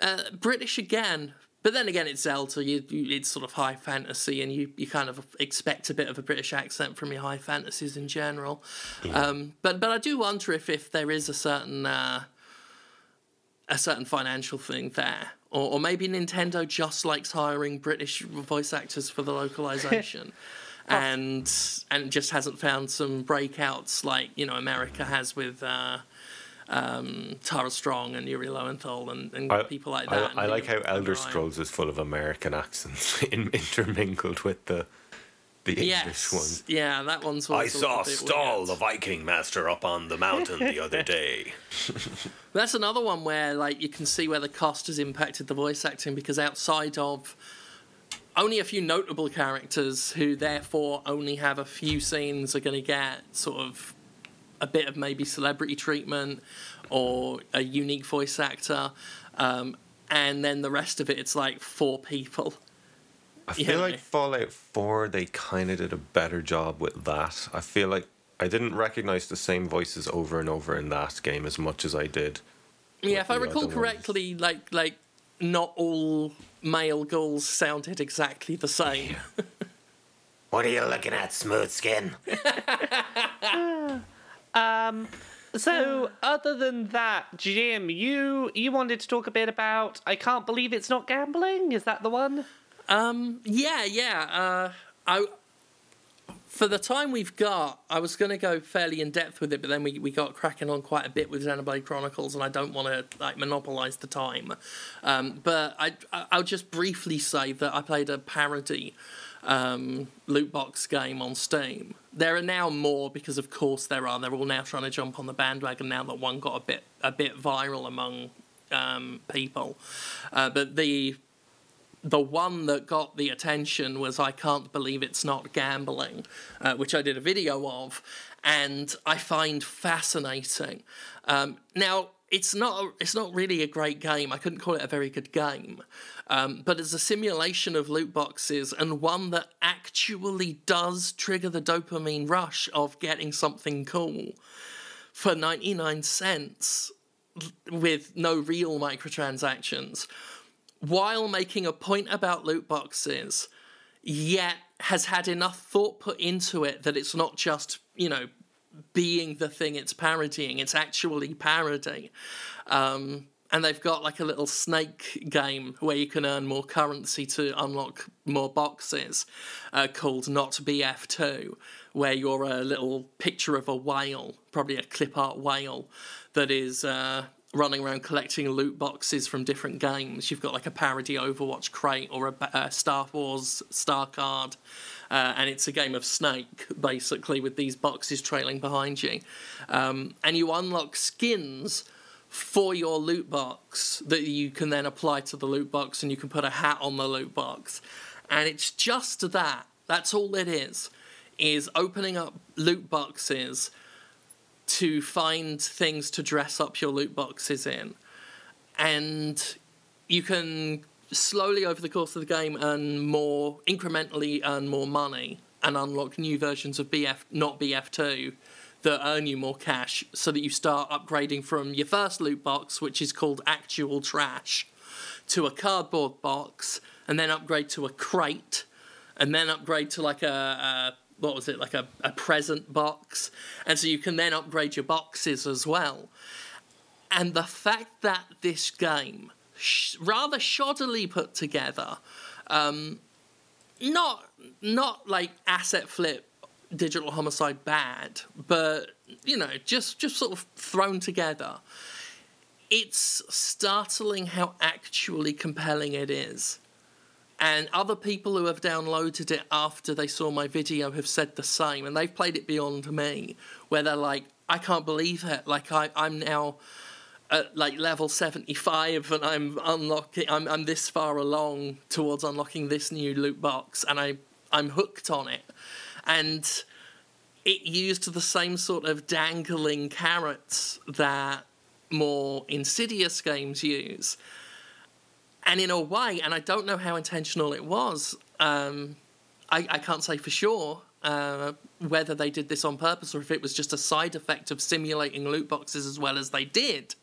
uh, British again. But then again, it's Zelda. You, you, it's sort of high fantasy, and you, you kind of expect a bit of a British accent from your high fantasies in general. Um, but but I do wonder if if there is a certain uh, a certain financial thing there. Or, or maybe Nintendo just likes hiring British voice actors for the localization. and and just hasn't found some breakouts like, you know, America has with uh, um, Tara Strong and Yuri Lowenthal and, and I, people like that. I, and like how Elder Ryan. Scrolls is full of American accents in, intermingled with the the English Yes. ones. Yeah, that one's I always a little saw bit Stall, weird. the Viking master, up on the mountain the other day. That's another one where like you can see where the cost has impacted the voice acting because outside of only a few notable characters who therefore only have a few scenes are going to get sort of a bit of maybe celebrity treatment or a unique voice actor um, and then the rest of it it's like four people I feel Yeah. like Fallout 4, they kind of did a better job with that. I feel like I didn't recognize the same voices over and over in that game as much as I did. yeah if i recall other ones. correctly like like not all male ghouls sounded exactly the same What are you looking at, smooth skin? um, so, other than that, Jim, you you wanted to talk a bit about I can't believe it's not gambling. Is that the one? Um, yeah, yeah. Uh, I for the time we've got, I was going to go fairly in depth with it, but then we, we got cracking on quite a bit with Xenoblade Chronicles, and I don't want to like monopolize the time. Um, but I I'll just briefly say that I played a parody um, loot box game on Steam. There are now more because, of course, there are. They're all now trying to jump on the bandwagon now that one got a bit a bit viral among um, people. Uh, but the the one that got the attention was I Can't Believe It's Not Gambling, uh, which I did a video of, and I find fascinating. Um, now, it's not, it's not really a great game. I couldn't call it a very good game. Um, but it's a simulation of loot boxes and one that actually does trigger the dopamine rush of getting something cool for 99 cents with no real microtransactions, while making a point about loot boxes, yet has had enough thought put into it that it's not just, you know, being the thing it's parodying, it's actually parody. Um, and they've got like a little snake game where you can earn more currency to unlock more boxes uh, called Not BF2, where you're a little picture of a whale, probably a clip art whale, that is uh, running around collecting loot boxes from different games. You've got like a parody Overwatch crate or a, a Star Wars star card. Uh, and it's a game of Snake, basically, with these boxes trailing behind you. Um, and you unlock skins for your loot box that you can then apply to the loot box, and you can put a hat on the loot box. And it's just that. That's all it is. Is opening up loot boxes to find things to dress up your loot boxes in. And you can slowly over the course of the game earn more, incrementally earn more money and unlock new versions of BF, not BF2, that earn you more cash so that you start upgrading from your first loot box, which is called actual trash, to a cardboard box, and then upgrade to a crate, and then upgrade to like a, a what was it, like a, a present box. And so you can then upgrade your boxes as well. And the fact that this game, sh- rather shoddily put together, um, not not like asset flip digital homicide bad, but you know, just just sort of thrown together. It's startling how actually compelling it is. And other people who have downloaded it after they saw my video have said the same, and they've played it beyond me, where they're like, I can't believe it. Like I, I'm now at like level 75 and I'm unlocking I'm I'm this far along towards unlocking this new loot box and I I'm hooked on it. And it used the same sort of dangling carrots that more insidious games use. And in a way, and I don't know how intentional it was, um, I, I, can't say for sure uh, whether they did this on purpose or if it was just a side effect of simulating loot boxes as well as they did.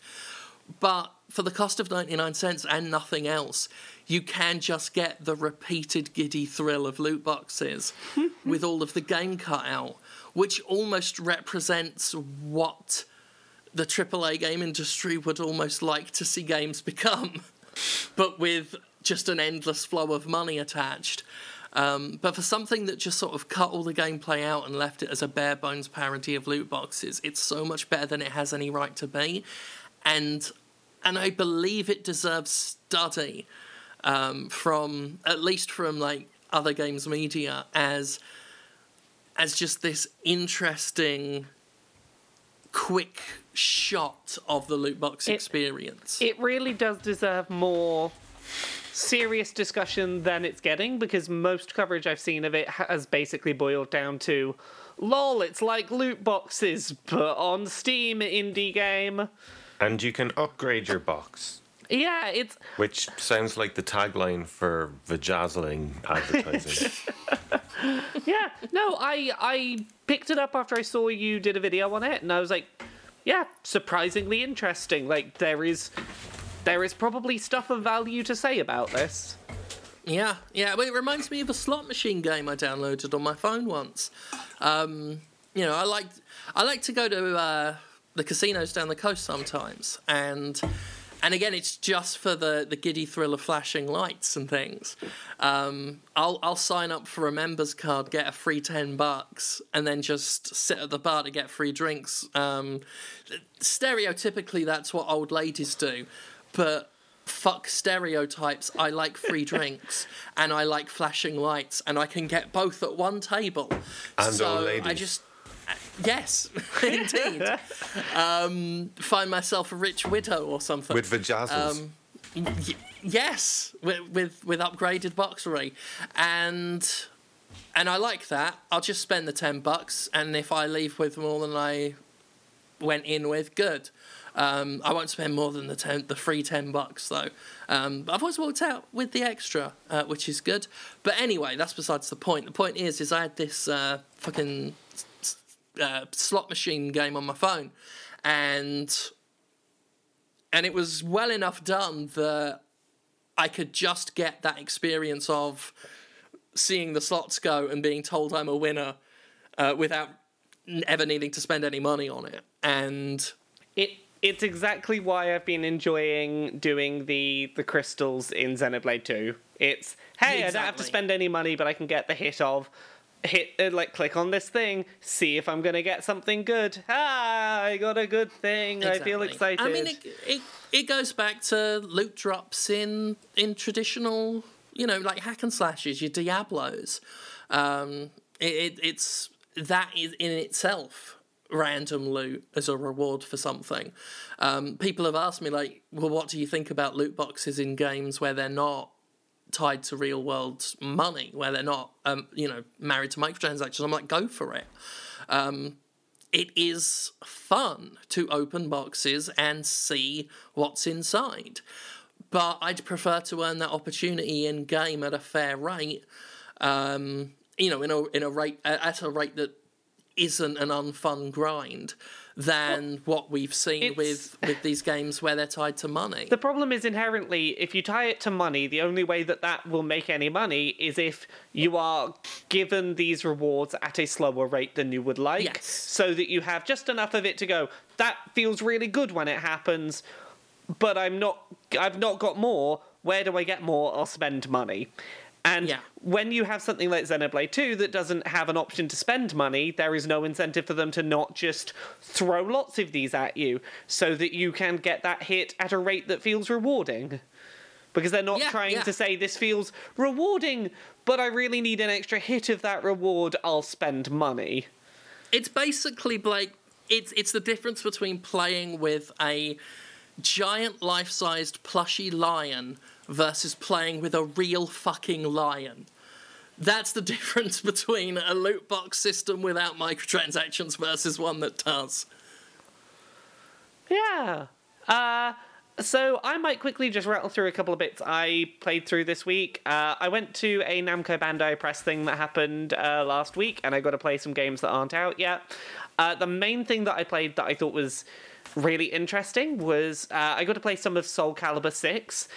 But for the cost of 99 cents and nothing else, you can just get the repeated giddy thrill of loot boxes with all of the game cut out which almost represents what the AAA game industry would almost like to see games become, but with just an endless flow of money attached. Um, but for something that just sort of cut all the gameplay out and left it as a bare bones parody of loot boxes, it's so much better than it has any right to be, and and I believe it deserves study um, from at least from like other games media as as just this interesting, quick shot of the loot box it, experience. It really does deserve more serious discussion than it's getting because most coverage I've seen of it has basically boiled down to lol, it's like loot boxes, but on Steam indie game. And you can upgrade your box. Yeah, it's. Which sounds like the tagline for vajazzling advertising. yeah, no, I I picked it up after I saw you did a video on it, and I was like, yeah, surprisingly interesting. Like there is there is probably stuff of value to say about this. Yeah, yeah. Well, it reminds me of a slot machine game I downloaded on my phone once. Um, you know, I like I like to go to uh, the casinos down the coast sometimes, and and again, it's just for the, the giddy thrill of flashing lights and things. Um, I'll I'll sign up for a members card, get a free ten bucks, and then just sit at the bar to get free drinks. Um, stereotypically, that's what old ladies do, but fuck stereotypes. I like free drinks and I like flashing lights, and I can get both at one table. And so old ladies. I just Yes, indeed. um, find myself a rich widow or something. With vajazzles. Um, y- yes, with, with, with upgraded boxery, and and I like that. I'll just spend the ten bucks, and if I leave with more than I went in with, good. Um, I won't spend more than the ten, the free ten bucks though. Um, I've always walked out with the extra, uh, which is good. But anyway, that's besides the point. The point is, is I had this uh, fucking uh, slot machine game on my phone, and and it was well enough done that I could just get that experience of seeing the slots go and being told I'm a winner uh, without ever needing to spend any money on it. And It it's exactly why I've been enjoying doing the the crystals in Xenoblade 2. It's hey, I don't have to spend any money, but I can get the hit of hit uh, like click on this thing, see if I'm gonna get something good. Ah, I got a good thing. I feel excited. I mean, it, it it goes back to loot drops in in traditional, you know, like hack and slashes, your Diablos. Um, it, it it's that is in itself random loot as a reward for something. Um, people have asked me like, well, what do you think about loot boxes in games where they're not tied to real world money, where they're not, um, you know, married to microtransactions? I'm like, go for it it is fun to open boxes and see what's inside. But I'd prefer to earn that opportunity in game at a fair rate. Um, you know, in a in a rate at a rate that isn't an unfun grind than what we've seen it's- with with these games where they're tied to money. The problem is inherently, if you tie it to money, the only way that that will make any money is if you are given these rewards at a slower rate than you would like, Yes. so that you have just enough of it to go. That feels really good when it happens, but I'm not. I've not got more. Where do I get more? I'll spend money. And Yeah. when you have something like Xenoblade 2 that doesn't have an option to spend money, there is no incentive for them to not just throw lots of these at you so that you can get that hit at a rate that feels rewarding. Because they're not Yeah, trying yeah. to say this feels rewarding, but I really need an extra hit of that reward, I'll spend money. it's basically like it's it's the difference between playing with a giant life-sized plushy lion versus playing with a real fucking lion. That's the difference between a loot box system without microtransactions versus one that does. Yeah. Uh, so I might quickly just rattle through a couple of bits I played through this week. Uh, I went to a Namco Bandai press thing that happened uh, last week, and I got to play some games that aren't out yet. Uh, the main thing that I played that I thought was really interesting was uh, I got to play some of Soul Calibur 6.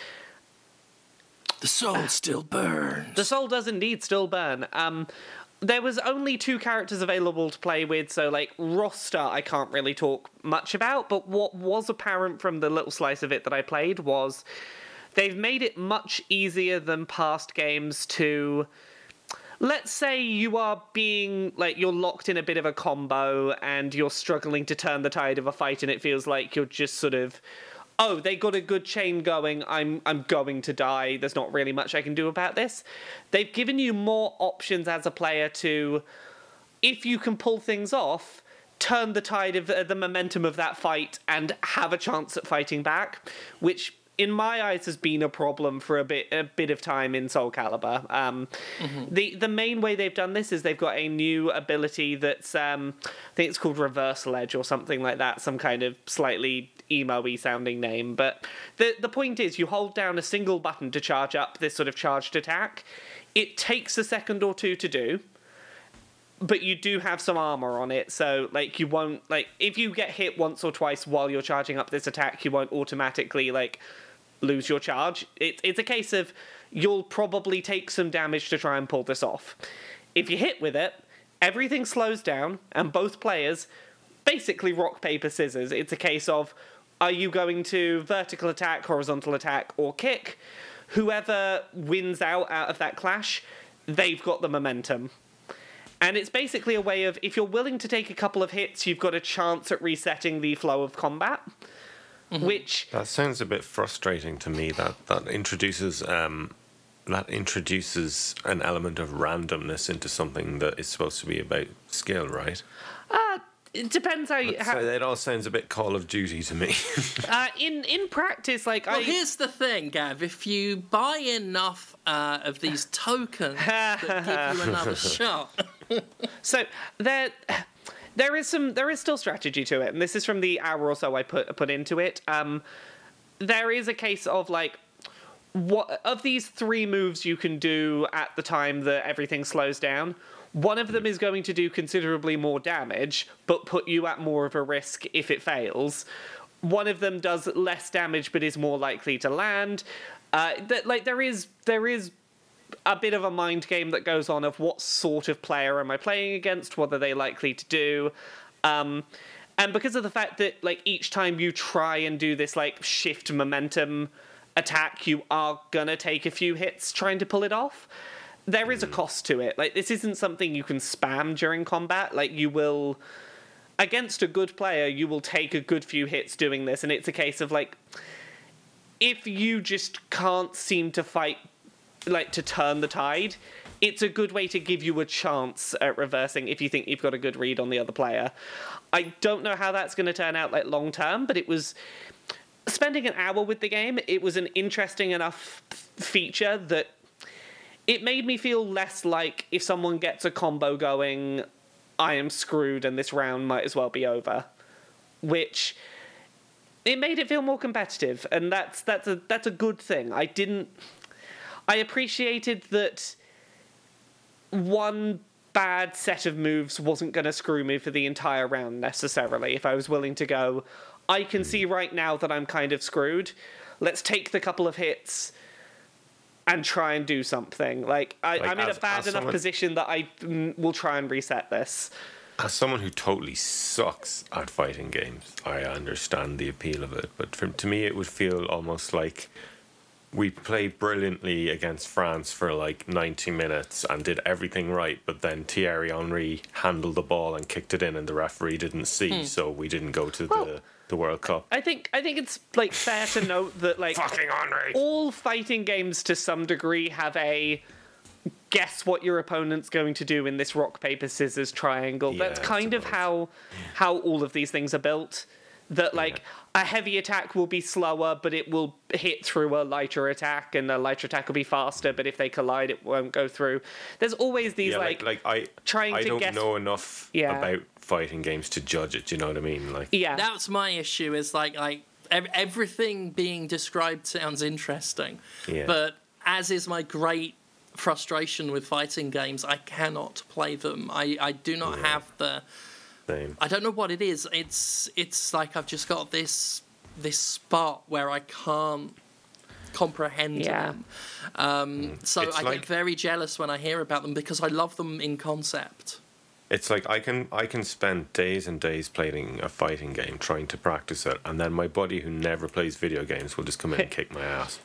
The soul still burns. The soul does indeed still burn. Um, there was only two characters available to play with, so like roster, I can't really talk much about. But what was apparent from the little slice of it that I played was they've made it much easier than past games to. Let's say you are being like you're locked in a bit of a combo and you're struggling to turn the tide of a fight, and it feels like you're just sort of oh, they got a good chain going. I'm I'm going to die. There's not really much I can do about this. They've given you more options as a player to, if you can pull things off, turn the tide of uh, the momentum of that fight and have a chance at fighting back, which. In my eyes, has been a problem for a bit a bit of time in Soul Calibur. Um, The the main way they've done this is they've got a new ability that's um, I think it's called Reversal Edge or something like that, some kind of slightly emo-y sounding name. But the the point is, you hold down a single button to charge up this sort of charged attack. It takes a second or two to do, but you do have some armor on it, so like you won't like if you get hit once or twice while you're charging up this attack, you won't automatically like lose your charge. It, it's a case of you'll probably take some damage to try and pull this off. If you hit with it, everything slows down, and both players basically rock paper scissors. It's a case of are you going to vertical attack, horizontal attack, or kick? Whoever wins out out of that clash, they've got the momentum. And it's basically a way of if you're willing to take a couple of hits, you've got a chance at resetting the flow of combat. Which That sounds a bit frustrating to me. That that introduces um, that introduces an element of randomness into something that is supposed to be about skill, right? uh, it depends how you. So How, it all sounds a bit Call of Duty to me. uh, in in practice, like Well, I. here's the thing, Gav. If you buy enough uh, of these tokens that give you another shot, So there, there is some, there is still strategy to it, and this is from the hour or so I put put into it. Um, there is a case of like, what of these three moves you can do at the time that everything slows down. One of them is going to do considerably more damage, but put you at more of a risk if it fails. one of them does less damage but is more likely to land. Uh, that like there is there is a bit of a mind game that goes on of what sort of player am I playing against, what are they likely to do. Um, and because of the fact that like each time you try and do this like shift momentum attack, you are gonna take a few hits trying to pull it off. There is a cost to it. Like this isn't something you can spam during combat. Like you will against a good player, you will take a good few hits doing this, and it's a case of like if you just can't seem to fight like to turn the tide, it's a good way to give you a chance at reversing if you think you've got a good read on the other player. I don't know how that's going to turn out like long term, but it was spending an hour with the game. It was an interesting enough feature that it made me feel less like if someone gets a combo going, I am screwed and this round might as well be over. Which it made it feel more competitive, and that's that's a that's a good thing. I didn't I appreciated that one bad set of moves wasn't going to screw me for the entire round necessarily. If I was willing to go, I can see hmm. right now that I'm kind of screwed. Let's take the couple of hits and try and do something. Like, I, Like, I'm in a bad enough someone- position that I mm, will try and reset this. As someone who totally sucks at fighting games, I understand the appeal of it. But for, to me, it would feel almost like we played brilliantly against France for like 90 minutes and did everything right, but then Thierry Henry handled the ball and kicked it in, and the referee didn't see, so we didn't go to Well, the, the World Cup. I think I think it's like fair to note that like Fucking Henry! all fighting games to some degree have a guess what your opponent's going to do in this rock paper scissors triangle. Yeah, That's kind of how how all of these things are built. That like a heavy attack will be slower, but it will hit through a lighter attack, and a lighter attack will be faster, but if they collide, it won't go through. There's always these yeah, like, like, like I, trying I to don't guess- know enough Yeah. about fighting games to judge it. Do you know what I mean? Like, yeah, That's my issue. Is like like everything being described sounds interesting, Yeah. but as is my great frustration with fighting games, I cannot play them. I I do not Yeah. have the. Same. I don't know what it is. It's it's like I've just got this this spot where I can't comprehend Yeah. them. Um, so It's I like- get very jealous when I hear about them because I love them in concept. It's like I can I can spend days and days playing a fighting game trying to practice it, and then my buddy who never plays video games will just come in and kick my ass.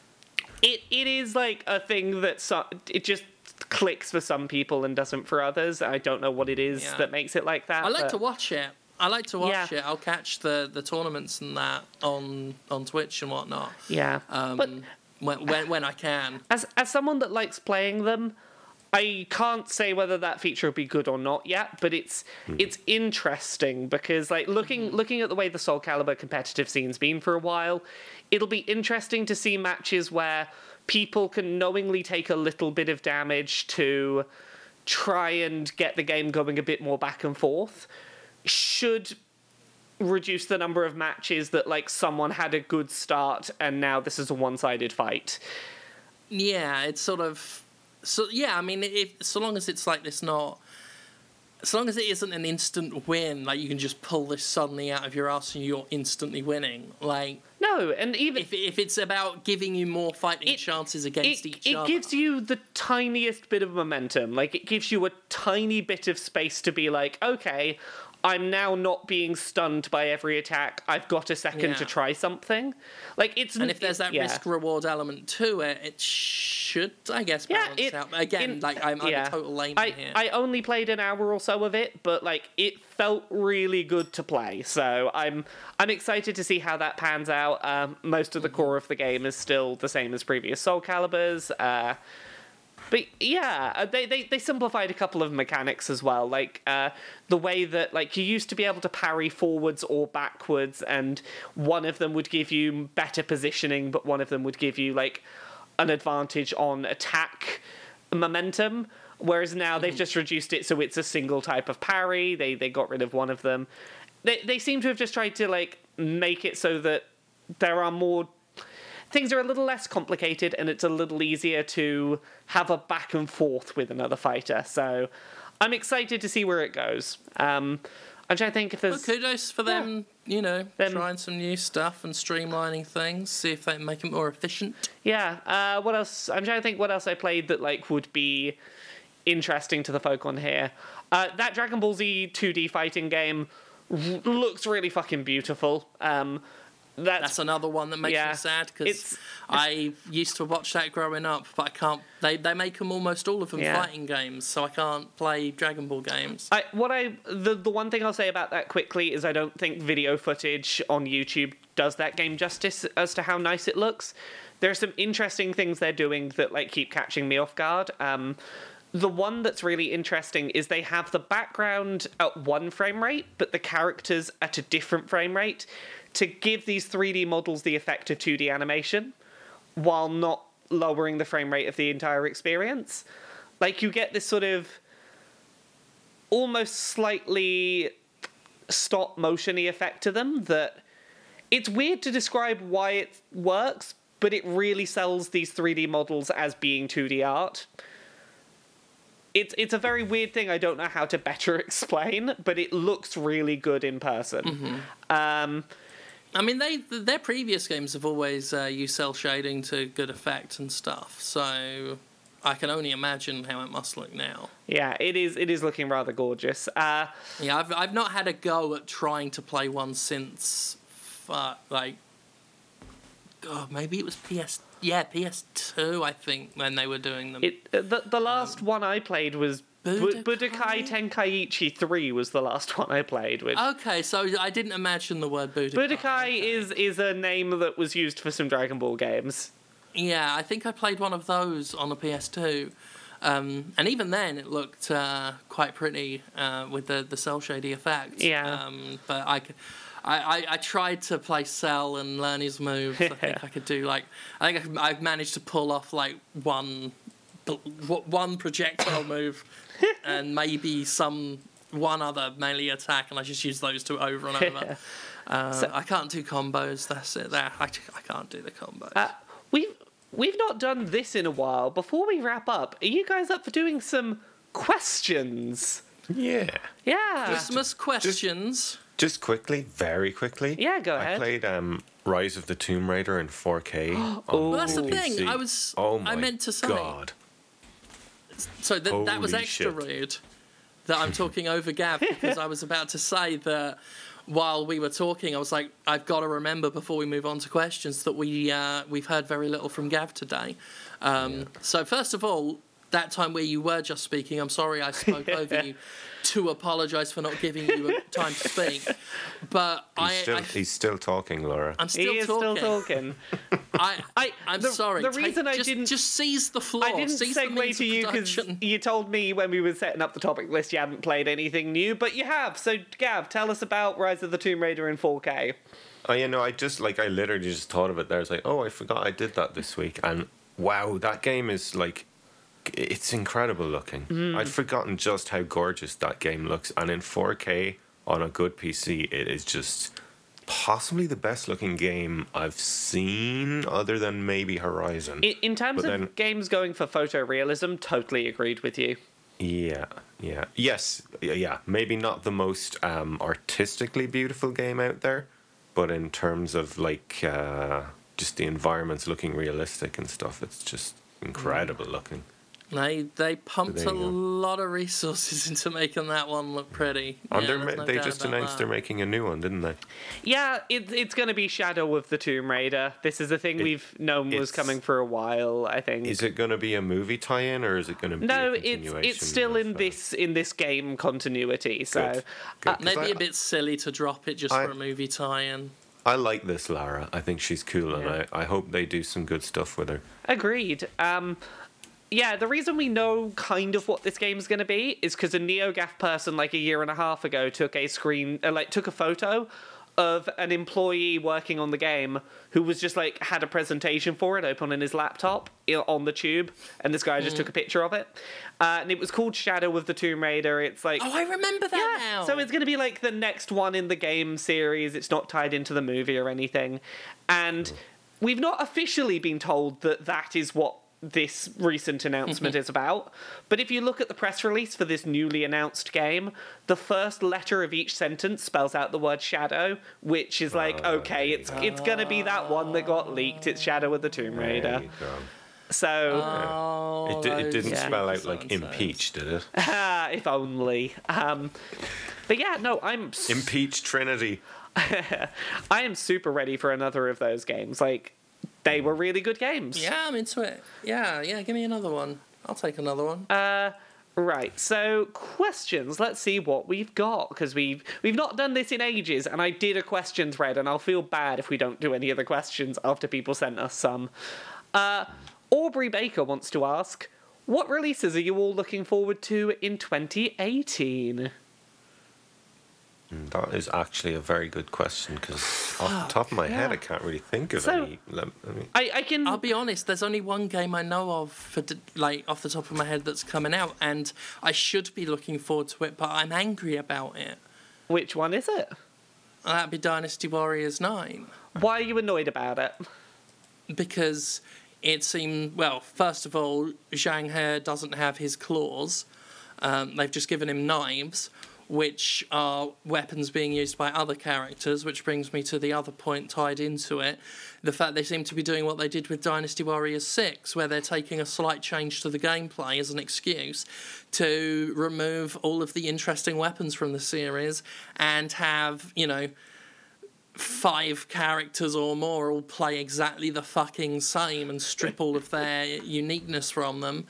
it it is like a thing that so, it just clicks for some people and doesn't for others. I don't know what it is Yeah. that makes it like that. I like but- to watch it. I like to watch Yeah. it. I'll catch the, the tournaments and that on on Twitch and whatnot. Yeah, Um, but when, when when I can. as as someone that likes playing them, I can't say whether that feature will be good or not yet. But it's it's interesting because like looking looking at the way the Soul Calibur competitive scene's been for a while, it'll be interesting to see matches where people can knowingly take a little bit of damage to try and get the game going a bit more back and forth. Should reduce the number of matches that like someone had a good start and now this is a one-sided fight. Yeah, it's sort of so. Yeah, I mean, if so long as it's like this, not so long as it isn't an instant win, like you can just pull this suddenly out of your ass and you're instantly winning. Like No, and even if if it's about giving you more fighting It- chances against it, each it other. It gives you the tiniest bit of momentum. Like it gives you a tiny bit of space to be like, okay, I'm now not being stunned by every attack. I've got a second Yeah. to try something. Like it's and if there's that yeah. risk reward element to it, it should, I guess, Yeah, balance it- out. Again, in- like I'm, I'm yeah. a total lame I, here. I only played an hour or so of it, but like it felt really good to play. So I'm I'm excited to see how that pans out. Um, most of the core of the game is still the same as previous Soul Calibers. Uh, but yeah, uh, they, they they simplified a couple of mechanics as well, like uh, the way that like you used to be able to parry forwards or backwards, and one of them would give you better positioning, but one of them would give you like an advantage on attack momentum. Whereas now they've just reduced it so it's a single type of parry. They they got rid of one of them. They they seem to have just tried to like make it so that there are more things are a little less complicated and it's a little easier to have a back and forth with another fighter. So I'm excited to see where it goes. Um, I'm trying to think if Well, there's. kudos for them, you know, Them- trying some new stuff and streamlining things, see if they can make it more efficient. Yeah. Uh, what else? I'm trying to think what else I played that like would be interesting to the folk on here. Uh, that Dragon Ball Z 2D fighting game r- looks really fucking beautiful. Um, that's, That's another one that makes Yeah. me sad because I used to watch that growing up, but I can't. They they make them almost all of them Yeah. fighting games, so I can't play Dragon Ball games. I, what I the the one thing I'll say about that quickly is I don't think video footage on YouTube does that game justice as to how nice it looks. There are some interesting things they're doing that like keep catching me off guard. Um, the one that's really interesting is they have the background at one frame rate, but the characters at a different frame rate to give these 3D models the effect of 2D animation while not lowering the frame rate of the entire experience. Like you get this sort of almost slightly stop motiony effect to them that it's weird to describe why it works, but it really sells these 3D models as being 2D art. It's it's a very weird thing I don't know how to better explain, but it looks really good in person. Um, I mean, they their previous games have always uh, used cell shading to good effect and stuff, so I can only imagine how it must look now. yeah, it is it is looking rather gorgeous. Uh, Yeah, I've I've not had a go at trying to play one since, uh, like, God, maybe it was PS. Yeah, PS2. I think when they were doing them. it uh, the the last one I played was Budokai? Budokai Tenkaichi 3 was the last one I played with. Okay, so I didn't imagine the word Budokai. Budokai is is a name that was used for some Dragon Ball games. Yeah, I think I played one of those on the PS2. Um, and even then, it looked uh, quite pretty uh, with the, the cell shady effect. Yeah. Um, but I tried to play Cell and learn his moves. I think I could do like I think I I've managed to pull off like one one projectile move and maybe some one other melee attack, and I just use those two over and over. Uh, So- I can't do combos. That's it. There, I, I can't do the combos. Uh, we've we've not done this in a while. Before we wrap up, are you guys up for doing some questions? Yeah. Yeah. Christmas questions. Just quickly, very quickly. Yeah, go ahead. I played um, Rise of the Tomb Raider in 4K. on Well, that's the thing, I was- Oh I my meant to say- God. So th- that was extra shit. rude that I'm talking over Gav because I was about to say that while we were talking, I was like, I've got to remember before we move on to questions that we uh, we've heard very little from Gav today. Um, So first of all, that time where you were just speaking, I'm sorry I spoke over you. To apologise for not giving you time to speak, but He's, I, still, I he's still talking, Laura. I'm he still is talking. still talking. I, I, I'm the, sorry. The take- reason I just, didn't just seize the floor. I didn't seize segue means to you because you told me when we were setting up the topic list you hadn't played anything new, but you have. So, Gav, tell us about Rise of the Tomb Raider in 4K. Oh, you know, I just like I literally just thought of it there. It's like, oh, I forgot I did that this week, and wow, that game is like, it's incredible looking. Mm. I'd forgotten just how gorgeous that game looks, and in 4K on a good PC, it is just possibly the best looking game I've seen, other than maybe Horizon. In, in terms But of then- games going for photorealism, totally agreed with you. Yeah, yeah, yes, yeah, yeah. Maybe not the most um, artistically beautiful game out there, but in terms of like uh, just the environments looking realistic and stuff, it's just incredible looking. They they pumped a lot of resources into making that one look pretty. And Yeah, they're ma- no they just announced that. they're making a new one, didn't they? Yeah, it, it's going to be Shadow of the Tomb Raider. This is a thing It- we've known was coming for a while, I think. Is it going to be a movie tie-in or is it going to be? no, it's it's still in of, uh, this in this game continuity. So Good. Good. uh, 'Cause Maybe I- a bit silly to drop it just I- for a movie tie-in. I like this Lara. I think she's cool, Yeah. and I, I hope they do some good stuff with her. Agreed. Um, yeah, the reason we know kind of what this game's going to be is because a NeoGaf person like a year and a half ago took a screen, uh, like took a photo of an employee working on the game who was just like had a presentation for it open on his laptop on the tube, and this guy just took a picture of it, uh, and it was called Shadow of the Tomb Raider. It's like Oh, I remember that yeah, now. so it's going to be like the next one in the game series. It's not tied into the movie or anything. And we've not officially been told that that is what this recent announcement is about. But if you look at the press release for this newly announced game, the first letter of each sentence spells out the word shadow, which is like, okay, it's it's gonna be that one that got leaked. It's Shadow of the Tomb Raider. So Oh, It, di- it didn't Yeah. spell out like impeach, did it? ah, if only. Um, but yeah, no, I'm s- Impeach Trinity. I am super ready for another of those games. Like they were really good games. Yeah, I'm into it. Yeah, yeah. Give me another one. I'll take another one. Uh, right. So questions. Let's see what we've got because we've we've not done this in ages, and I did a question thread, and I'll feel bad if we don't do any of the questions after people sent us some. Uh, Aubrey Baker wants to ask, what releases are you all looking forward to in 2018? Mm, That is actually a very good question because off the top of my head. I can't really think of So- any. Lem- I mean, I, I can. I'll be honest. There's only one game I know of for like off the top of my head that's coming out, and I should be looking forward to it, but I'm angry about it. Which one is it? That'd be Dynasty Warriors Nine. Why are you annoyed about it? because it seemed well. First of all, Zhang He doesn't have his claws. Um, they've just given him knives, which are weapons being used by other characters. Which brings me to the other point tied into it: the fact they seem to be doing what they did with Dynasty Warriors Six, where they're taking a slight change to the gameplay as an excuse to remove all of the interesting weapons from the series and have you know five characters or more all play exactly the fucking same and strip all of their uniqueness from them.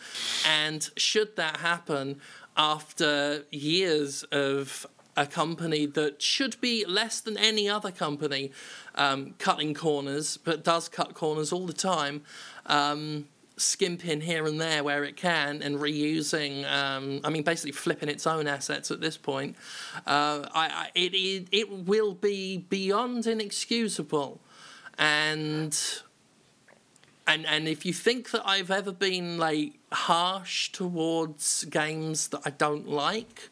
And should that happen after years of a company that should be less than any other company um, cutting corners, but does cut corners all the time, um, skimping here and there where it can and reusing, um, I mean, basically flipping its own assets at this point, uh, I, I, it, it, it will be beyond inexcusable. And and and if you think that I've ever been like harsh towards games that I don't like,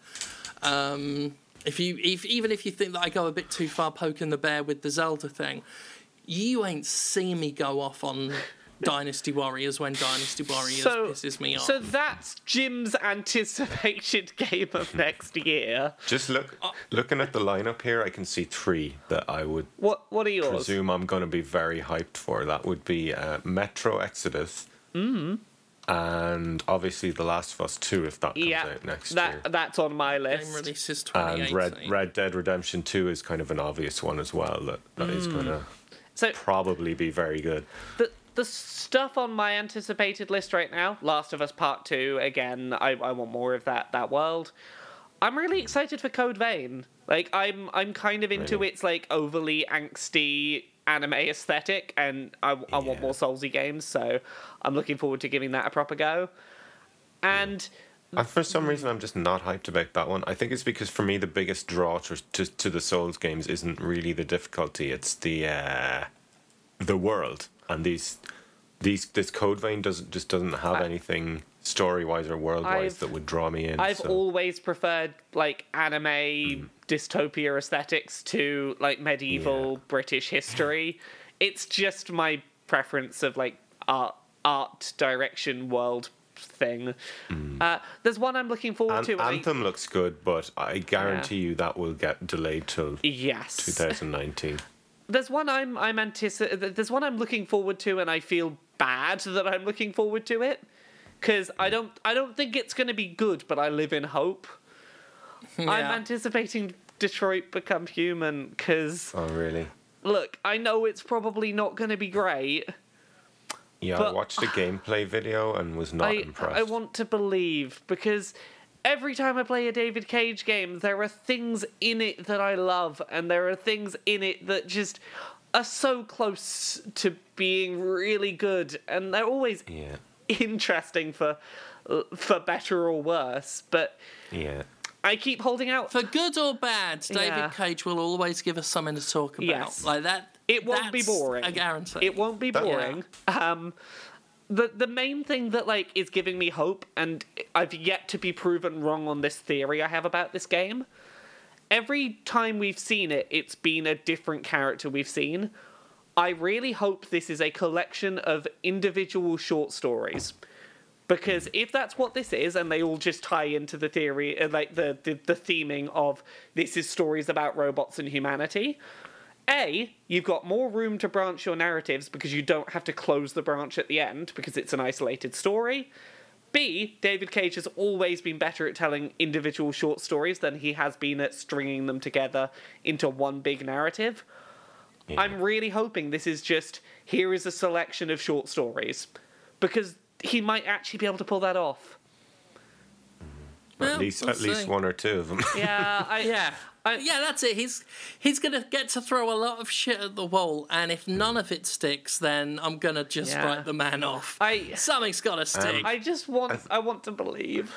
um, if you if even if you think that I go a bit too far poking the bear with the Zelda thing, you ain't seen me go off on Dynasty Warriors when Dynasty Warriors So, pisses me off. so that's Jim's anticipated game of next year. just look, looking at the lineup here, I can see three that I would What What are yours? presume I'm going to be very hyped for. That would be uh, Metro Exodus. And obviously The Last of Us 2 if that comes yeah, out next that year. that's on my Game list. releases And Red, Red Dead Redemption 2 is kind of an obvious one as well that, that is hmm. going to So probably be very good. the the stuff on my anticipated list right now, Last of Us Part Two. Again, I, I want more of that that world. I'm really excited for Code Vein. Like I'm I'm kind of into Really? its like overly angsty anime aesthetic, and I, I want more Soulsy games. So I'm looking forward to giving that a proper go. And And for some reason, I'm just not hyped about that one. I think it's because for me, the biggest draw to to, to the Souls games isn't really the difficulty; it's the uh, the world and these these this code vein doesn't just doesn't have I- anything story wise or world wise that would draw me in. I've so- always preferred like anime dystopia aesthetics to like medieval Yeah. British history. It's just my preference of like art art direction world thing. Uh, there's one I'm looking forward An- to. and I- Anthem looks good, but I guarantee you that will get delayed till yes. 2019. There's one I'm I'm antici- There's one I'm looking forward to, and I feel bad that I'm looking forward to it because I don't I don't think it's going to be good, but I live in hope. I'm anticipating Detroit Become Human because Oh, really? look, I know it's probably not going to be great. Yeah, I watched a gameplay video and was not I impressed. I want to believe because every time I play a David Cage game, there are things in it that I love, and there are things in it that just are so close to being really good, and they're always Yeah, interesting for for better or worse. But yeah. I keep holding out. For good or bad, David Yeah. Cage will always give us something to talk about. Yes. Like that. It won't be boring. I guarantee. It won't be That- boring. Um, the the main thing that like is giving me hope, and I've yet to be proven wrong on this theory I have about this game. Every time we've seen it, it's been a different character we've seen. I really hope this is a collection of individual short stories. Because if that's what this is, and they all just tie into the theory, uh, like the, the, the theming of this is stories about robots and humanity, A, you've got more room to branch your narratives because you don't have to close the branch at the end because it's an isolated story. B, David Cage has always been better at telling individual short stories than he has been at stringing them together into one big narrative. Yeah. I'm really hoping this is just here is a selection of short stories because he might actually be able to pull that off. Well, at least we'll at least one or two of them. Yeah, I, Yeah. Yeah, that's it. He's he's gonna get to throw a lot of shit at the wall, and if none of it sticks, then I'm gonna just Yeah. write the man off. I- Something's gotta stick. I just want I want to believe.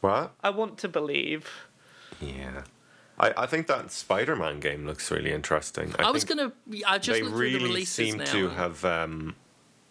what? I want to believe. Yeah. I, I think that Spider Man game looks really interesting. I, I was think gonna. I just they looked through the really releases seem now. to have um,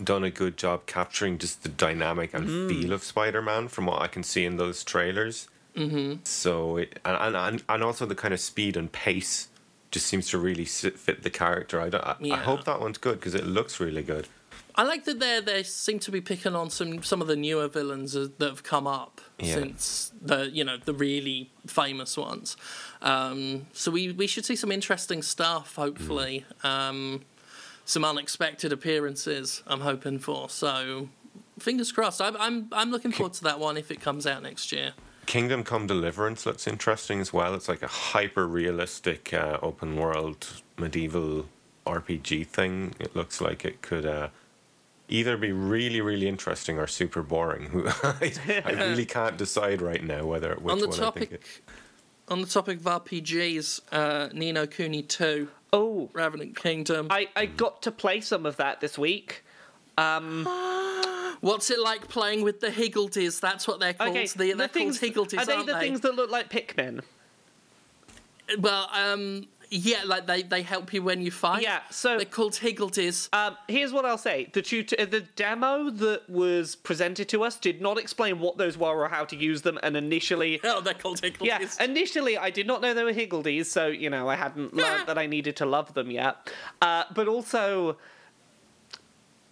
done a good job capturing just the dynamic and Mm. feel of Spider Man from what I can see in those trailers. Mm-hmm. So it, and, and and also the kind of speed and pace just seems to really fit the character. I don't. I, I hope that one's good because it looks really good. I like that they they seem to be picking on some some of the newer villains that have come up Yeah. since the you know the really famous ones. Um, so we we should see some interesting stuff. Hopefully, um, some unexpected appearances. I'm hoping for. So fingers crossed. I'm I'm I'm looking forward to that one if it comes out next year. Kingdom Come Deliverance looks interesting as well. It's like a hyper realistic uh, open world medieval RPG thing. It looks like it could uh, either be really really interesting or super boring. I, I really can't decide right now whether which on the one topic I think. It, on the topic of RPGs, uh, Ni no Kuni two, Oh, Revenant Kingdom. I, I got to play some of that this week. What's it like playing with the Higgledies? That's what they're called. Okay, they, they're things, called Higgledies, are they the they? things that look like Pikmin? Well, um, yeah, like they, they help you when you fight. Yeah, so- they're called Higgledies. Um, here's what I'll say: the tut- uh, the demo that was presented to us did not explain what those were or how to use them. And initially, oh, they're called yeah, Higgledies. initially I did not know they were Higgledies, so you know I hadn't learned that I needed to love them yet. Uh, but also,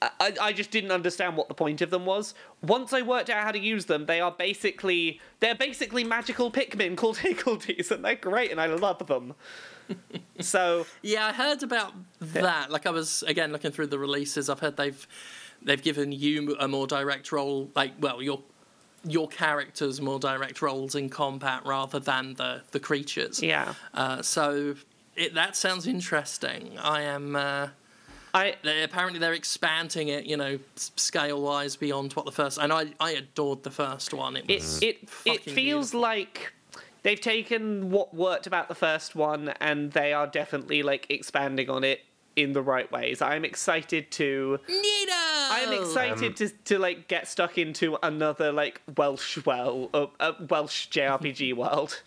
I, I just didn't understand what the point of them was. Once I worked out how to use them, they are basically they're basically magical Pikmin called Higgledies, and they're great, and I love them. so yeah, I heard about that. Like I was again looking through the releases. I've heard they've they've given you a more direct role. Like, well, your your characters more direct roles in combat rather than the the creatures. yeah, Uh, so it that sounds interesting. I am. Uh, I they, apparently they're expanding it, you know, scale wise beyond what the first. And I I adored the first one. It it was it it fucking feels beautiful. like they've taken what worked about the first one and they are definitely like expanding on it in the right ways. I'm excited to Nito. I'm excited Um, to to like get stuck into another like Welsh well uh, uh, Welsh JRPG world.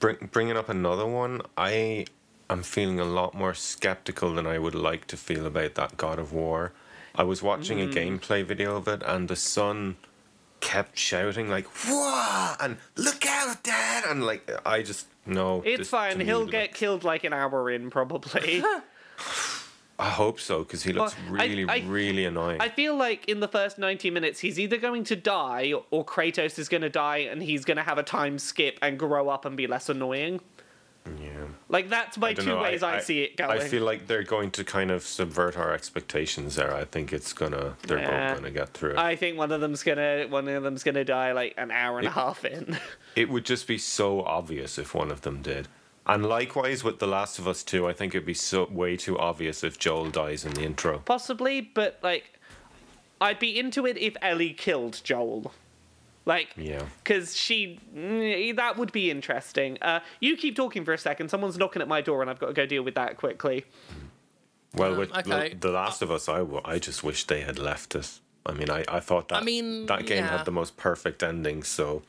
bring, bringing up another one, I am feeling a lot more skeptical than I would like to feel about that God of War. I was watching Mm. a gameplay video of it, and the son kept shouting like "Whoa!" and "Look out, Dad!" and like I just no. It's to fine. He'll get killed like an hour in probably. I hope so because he looks Well, I- really, I- really annoying. I feel like in the first 90 minutes, he's either going to die or Kratos is going to die and he's going to have a time skip and grow up and be less annoying. Yeah. Like, that's my two know, ways I, see it going. I feel like they're going to kind of subvert our expectations there. I think it's gonna they're Yeah. both gonna get through it. I think one of them's gonna one of them's gonna die like an hour and a half in. it would just be so obvious if one of them did. And likewise with The Last of Us 2, I think it'd be so way too obvious if Joel dies in the intro. Possibly, but like, I'd be into it if Ellie killed Joel. Like, Yeah. because she mm, that would be interesting. Uh, you keep talking for a second. Someone's knocking at my door, and I've got to go deal with that quickly. Well, Um, with okay. The- The Last of Us, I, I just wish they had left it. I mean, I, I thought that I mean, that game yeah. had the most perfect ending, so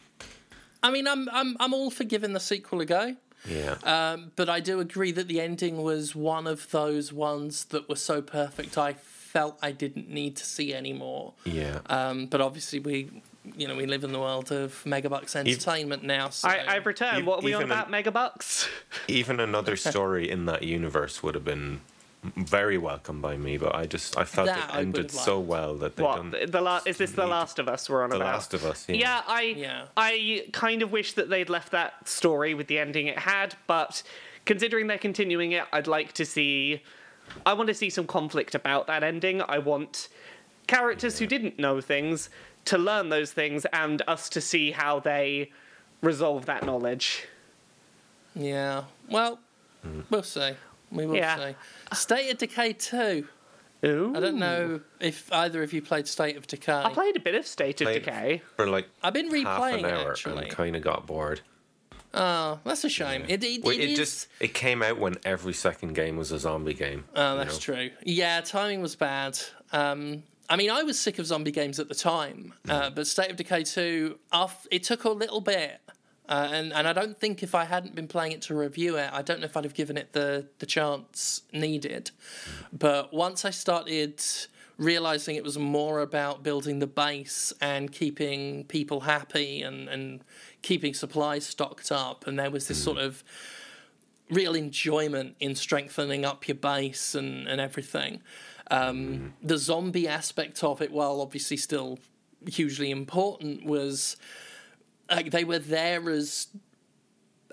I mean, I'm I'm I'm all for giving the sequel a go. yeah. Um, but I do agree that the ending was one of those ones that were so perfect I felt I didn't need to see any more. yeah. Um, but obviously we you know we live in the world of Megabucks Entertainment now. So I, I've returned. What are we on even an- about, Megabucks? Even another story in that universe would have been very welcome by me, but I just I felt That it ended so liked. well that they What done the la- is this the Last of Us we're on The about? Last of Us. Yeah. Yeah, I Yeah. I kind of wish that they'd left that story with the ending it had, but considering they're continuing it, I'd like to see I want to see some conflict about that ending. I want characters who didn't know things to learn those things and us to see how they resolve that knowledge. yeah, well, we'll see. We will Yeah. see. State of Decay two. Ooh. I don't know if either of you played State of Decay. I played a bit of State of Played Decay. for like I've been replaying half replaying an it hour actually. and kind of got bored. Oh, that's a shame. It, it, Well, it it is- just it came out when every second game was a zombie game. Oh, that's know? true. Yeah, timing was bad. Um, I mean, I was sick of zombie games at the time, uh, but State of Decay 2, off, it took a little bit. Uh, and, and I don't think if I hadn't been playing it to review it, I don't know if I'd have given it the, the chance needed. But once I started realizing it was more about building the base and keeping people happy and, and keeping supplies stocked up, and there was this sort of real enjoyment in strengthening up your base and, and everything. Um, The zombie aspect of it, while obviously still hugely important, was like they were there as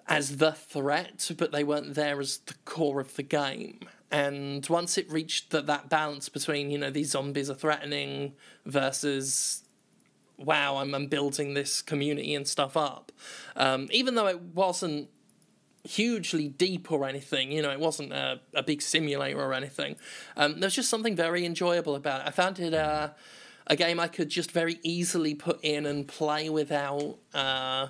as the threat, but they weren't there as the core of the game. And once it reached that that balance between you know these zombies are threatening versus wow I'm, I'm building this community and stuff up, um, even though it wasn't hugely deep or anything. You know, it wasn't a, a big simulator or anything. Um, there's just something very enjoyable about it. I found it uh, a game I could just very easily put in and play without uh,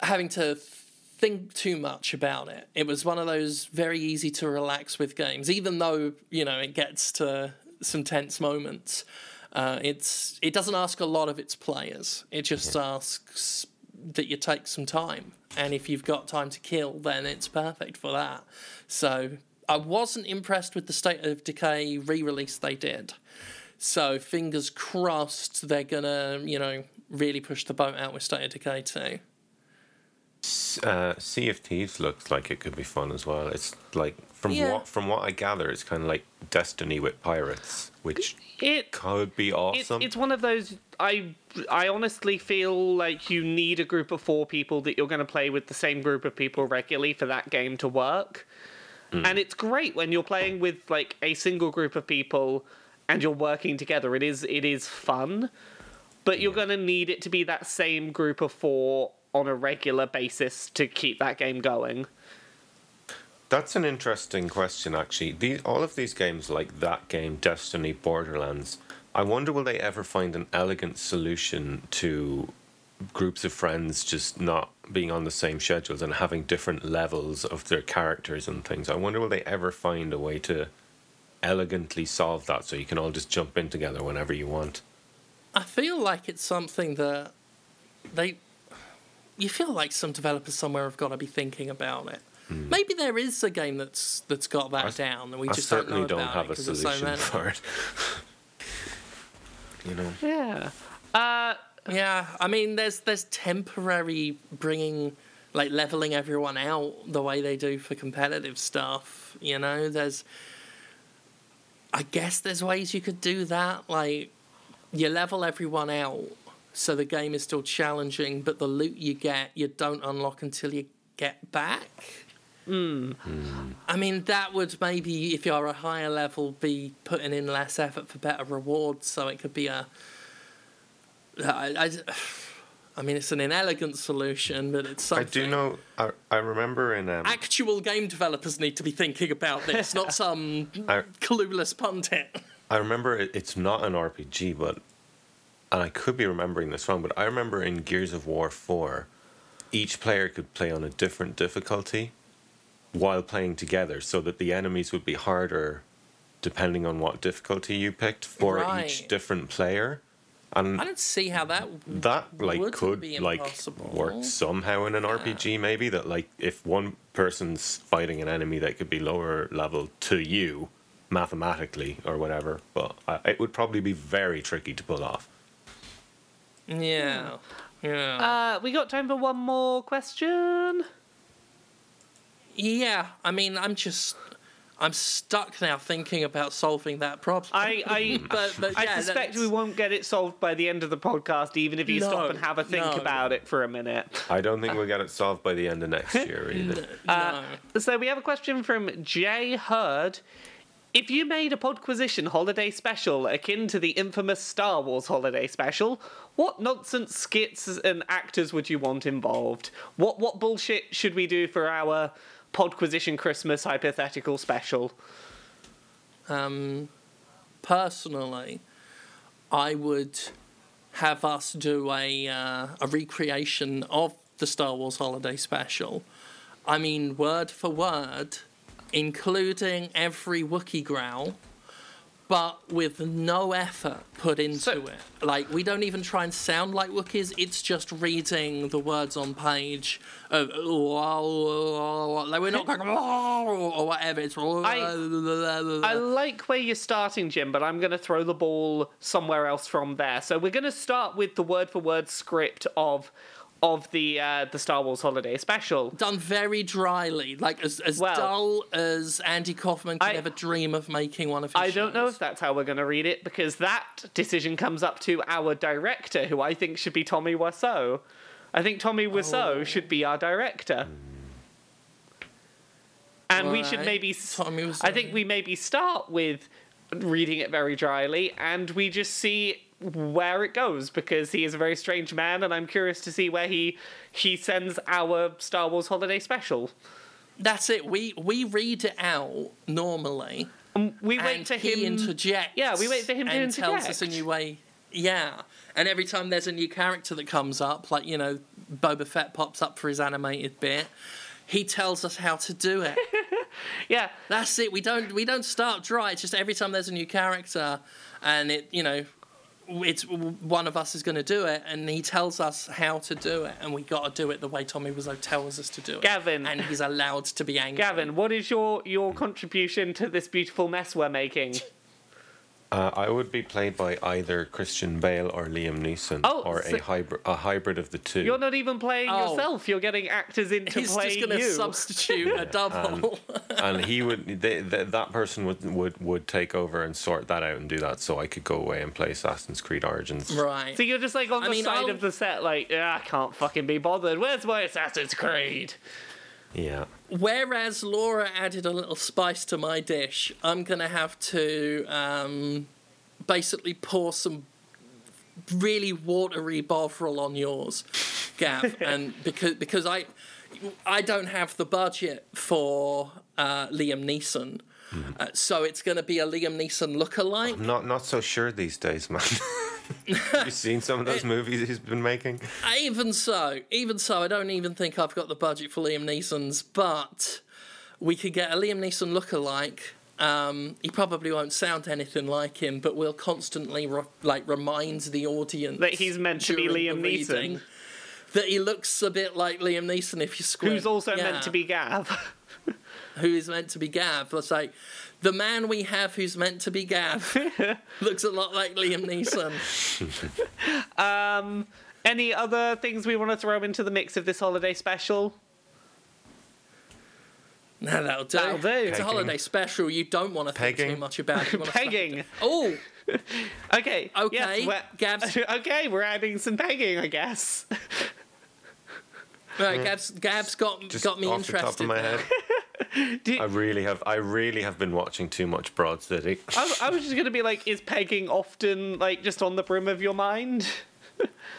having to think too much about it. It was one of those very easy to relax with games, even though you know it gets to some tense moments. Uh, it's it doesn't ask a lot of its players. It just asks that you take some time, and if you've got time to kill, then it's perfect for that. So I wasn't impressed with the State of Decay re-release they did. So fingers crossed they're gonna you know really push the boat out with State of Decay too. Uh, sea of Thieves looks like it could be fun as well. It's like from Yeah. what from what I gather, it's kind of like Destiny with pirates, which It could be awesome. it's one of those I I honestly feel like you need a group of four people that you're going to play with the same group of people regularly for that game to work. Hmm. And it's great when you're playing with like a single group of people and you're working together. It is it is fun, but you're going to need it to be that same group of four on a regular basis to keep that game going. That's an interesting question, actually. The, all of these games, like that game, Destiny, Borderlands, I wonder will they ever find an elegant solution to groups of friends just not being on the same schedules and having different levels of their characters and things. I wonder will they ever find a way to elegantly solve that so you can all just jump in together whenever you want. I feel like it's something that they. You feel like some developers somewhere have got to be thinking about it. Maybe there is a game that's that's got that. I- down, and we I just don't certainly know don't about have it a 'cause there's so solution for it. you know. Yeah. Uh Yeah, I mean, there's there's temporary bringing like leveling everyone out the way they do for competitive stuff. You know, there's. I guess there's ways you could do that. Like, you level everyone out so the game is still challenging, but the loot you get you don't unlock until you get back. I mean, that would maybe, if you're a higher level, be putting in less effort for better rewards. So it could be a. I, I, I mean, it's an inelegant solution, but it's something. I do know. I, I remember in um, Actual game developers need to be thinking about this, not some I, clueless pundit. I remember it, it's not an RPG, but and I could be remembering this wrong, but I remember in Gears of War Four, each player could play on a different difficulty while playing together, so that the enemies would be harder depending on what difficulty you picked for each different player. And I don't see how that. that like could be like work somehow in an RPG maybe that like if one person's fighting an enemy that could be lower level to you mathematically or whatever but I, it would probably be very tricky to pull off Yeah. Yeah. Uh, we got time for one more question. Yeah. I mean, I'm just. I'm stuck now thinking about solving that problem. I, I, but, but I suspect that's- we won't get it solved by the end of the podcast, even if you No, stop and have a think no. about it for a minute. I don't think we'll get it solved by the end of next year either. No. Uh, so we have a question from Jay Hurd. If you made a Podquisition holiday special akin to the infamous Star Wars holiday special, what nonsense skits and actors would you want involved? What what bullshit should we do for our Podquisition Christmas hypothetical special? Um, personally, I would have us do a uh, a recreation of the Star Wars Holiday Special. I mean, word for word, including every Wookiee growl, but with no effort put into So- it. Like, we don't even try and sound like Wookiees. It's just reading the words on page. Of, like, we're not going or whatever. It's I like where you're starting, Jim, but I'm going to throw the ball somewhere else from there. So we're going to start with the word for word script of of the uh, the Star Wars Holiday Special. done very dryly, like as, as Well- dull as Andy Kaufman could I- ever dream of making one of his I don't know if that's how we're going to read it because that decision comes up to our director, who I think should be Tommy Wiseau. I think Tommy Wiseau Oh. should be our director. And we should maybe. Tommy Wiseau. I think we maybe start with reading it very dryly and we just see where it goes because he is a very strange man and I'm curious to see where he he sends our Star Wars holiday special. That's it. We we read it out normally, um, We wait and for he him interjects. Yeah, we wait for him to and tells us a new way. Yeah, and every time there's a new character that comes up, like you know, Boba Fett pops up for his animated bit. He tells us how to do it. Yeah. That's it. We don't we don't start dry. It's just every time there's a new character, and it you know, it's one of us is going to do it, and he tells us how to do it, and we got to do it the way Tommy Wiseau tells us to do it. Gavin. and he's allowed to be angry. Gavin, what is your your contribution to this beautiful mess we're making? Uh, I would be played by either Christian Bale or Liam Neeson, Oh, or so- a hybrid, a hybrid of the two. You're not even playing Oh. yourself. You're getting actors in to He's play just going to substitute a double. and he would, they, th that person would, would would take over and sort that out and do that, so I could go away and play Assassin's Creed Origins. right. so you're just like on I the mean, side I'll- of the set, like, "Yeah, I can't fucking be bothered. Where's my Assassin's Creed? Yeah. Whereas Laura added a little spice to my dish, I'm gonna have to um, basically pour some really watery bovril on yours, Gav, and because because I I don't have the budget for uh, Liam Neeson. Uh, so it's going to be a Liam Neeson lookalike. Not not so sure these days, man. Have you seen some of those movies he's been making? Even so, even so, I don't even think I've got the budget for Liam Neeson's, but we could get a Liam Neeson lookalike. Um, he probably won't sound anything like him, but will constantly re- like remind the audience That he's meant to be Liam Neeson. That he looks a bit like Liam Neeson if you squint. Who's also Yeah. meant to be Gav. Who is meant to be Gav. Let's say the man we have who's meant to be Gav looks a lot like Liam Neeson. um, any other things we want to throw into the mix of this holiday special? No, that'll do. That'll do. It's a holiday special. You don't want to think Pegging. too much about it. You wanna Pegging. Oh, Okay. Okay, Yes, we're- Gav's- okay, we're adding some pegging, I guess. right. Gav's, Gav's got Just got me off the interested. top of my now. head, Do- I really have I really have been watching too much Broad City. I, I was just gonna be like, is pegging often like just on the brim of your mind?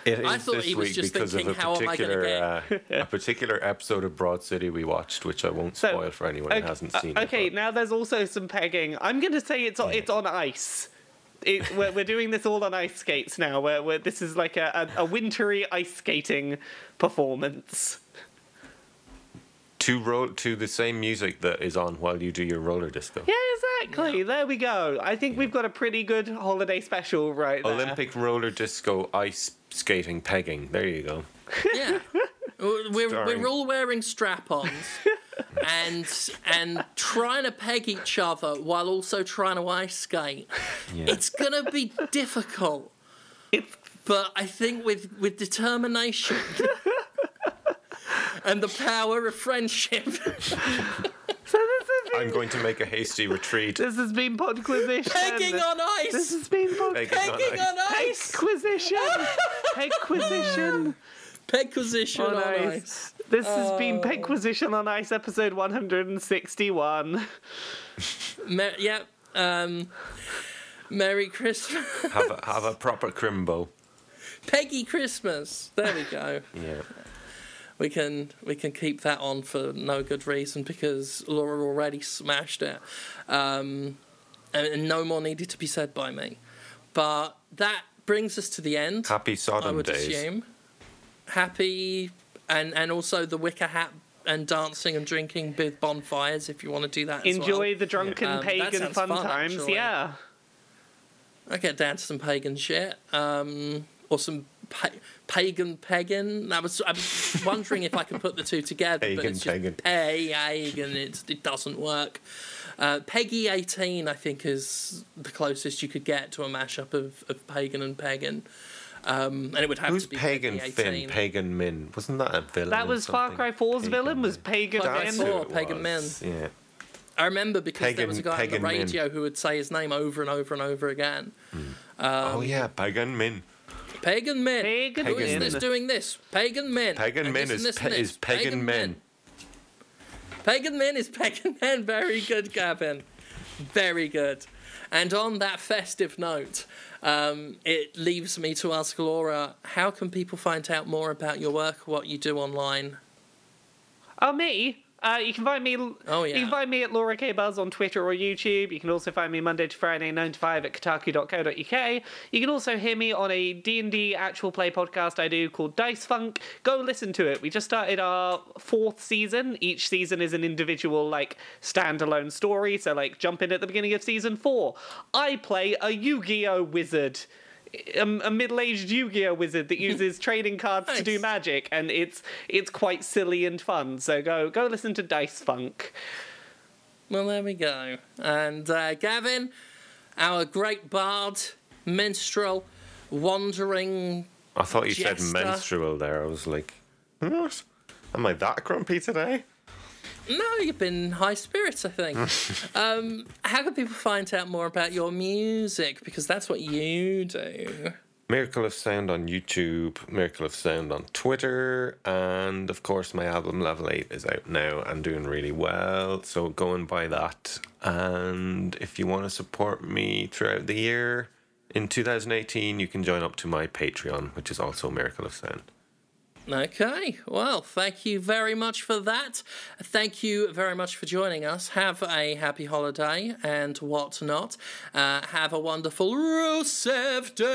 It is I thought this he was week just because of a how am I gonna particular uh, a particular episode of Broad City we watched, which I won't So, spoil for anyone who hasn't uh, seen okay, it. now there's also some pegging. I'm gonna say it's on, it's on ice. It, we're, we're doing this all on ice skates now. Where, where this is like a, a, a wintry ice skating performance. To ro- to the same music that is on while you do your roller disco. Yeah, exactly. There we go. I think we've got a pretty good holiday special right there. Olympic roller disco ice skating pegging. There you go. Yeah, we're Starring- we're all wearing strap-ons and and trying to peg each other while also trying to ice skate. Yeah. It's gonna be difficult. It's but I think with with determination and the power of friendship, So this has been, I'm going to make a hasty retreat. this has been Podquisition. pegging on ice. This has been Pod. Pegging on ice. on ice, Pegquisition. Pegquisition pegquisition on on ice. ice. This has been Oh. Pegquisition on Ice, episode 161. Mer- yep. Um, Merry Christmas, Have a, have a proper crimbo. Peggy Christmas. There we go. Yeah. We can we can keep that on for no good reason because Laura already smashed it, um, and, and no more needed to be said by me. But that brings us to the end. Happy I Sodom would days. assume happy, and and also the wicker hat and dancing and drinking with bonfires if you want to do that. as Enjoy well. the drunken Um, pagan fun, fun, times. actually. Yeah. I get down to some pagan shit, um, or some pa- pagan pagan. I was I was wondering if I could put the two together, but Pagan, it's just pagan. pagan. It's, it doesn't work. Uh, Peggy eighteen, I think, is the closest you could get to a mashup of, of pagan and pagan, um, and it would have Who's to be Pagan Peggy Finn? 18. Pagan Min? Wasn't that a villain? That was Far? Cry 4's villain, was Min. Pagan Far Men. That's Four. who it Pagan was, Yeah. I remember because there was a Pagan- guy on Pagan the Min. radio who would say his name over and over and over again. oh yeah, Pagan Min. Pagan men. Pagan Who is men. this doing this? Pagan men. Pagan And Min this is, and this pa- and is this. pagan men. Pagan men is pagan men. Very good, Gavin. Very good. And on that festive note, um, it leaves me to ask Laura, how can people find out more about your work, what you do online? Oh, me? Uh, you can find me. Oh, yeah. You can find me at Laura K Buzz on Twitter or YouTube. You can also find me Monday to Friday, nine to five at kotaku.co.uk. You can also hear me on a D and D actual play podcast I do called Dice Funk. Go listen to it. We just started our fourth season. Each season is an individual like standalone story. So like jump in at the beginning of season four. I play a Yu-Gi-Oh wizard. A, a middle-aged Yu-Gi-Oh wizard that uses trading cards to do magic, and it's it's quite silly and fun. So go go listen to Dice Funk. Well, there we go. And uh, Gavin, our great bard, minstrel, wandering. I thought you said Jester. menstrual there. I was like, what? Am I that grumpy today? No, you've been high spirits, I think. um, how can people find out more about your music? Because that's what you do. Miracle of Sound on YouTube, Miracle of Sound on Twitter, and of course my album Level 8 is out now and doing really well. So go and buy that. And if you want to support me throughout the year in 2018, you can join up to my Patreon, which is also Miracle of Sound. Okay, well, thank you very much for that. Thank you very much for joining us. Have a happy holiday and whatnot. Uh, have a wonderful Rusev Day.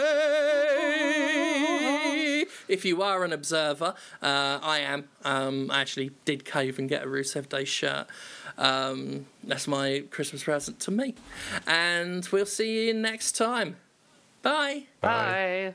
If you are an observer, uh, I am. Um, I actually did cave and get a Rusev Day shirt. Um, that's my Christmas present to me. And we'll see you next time. Bye. Bye.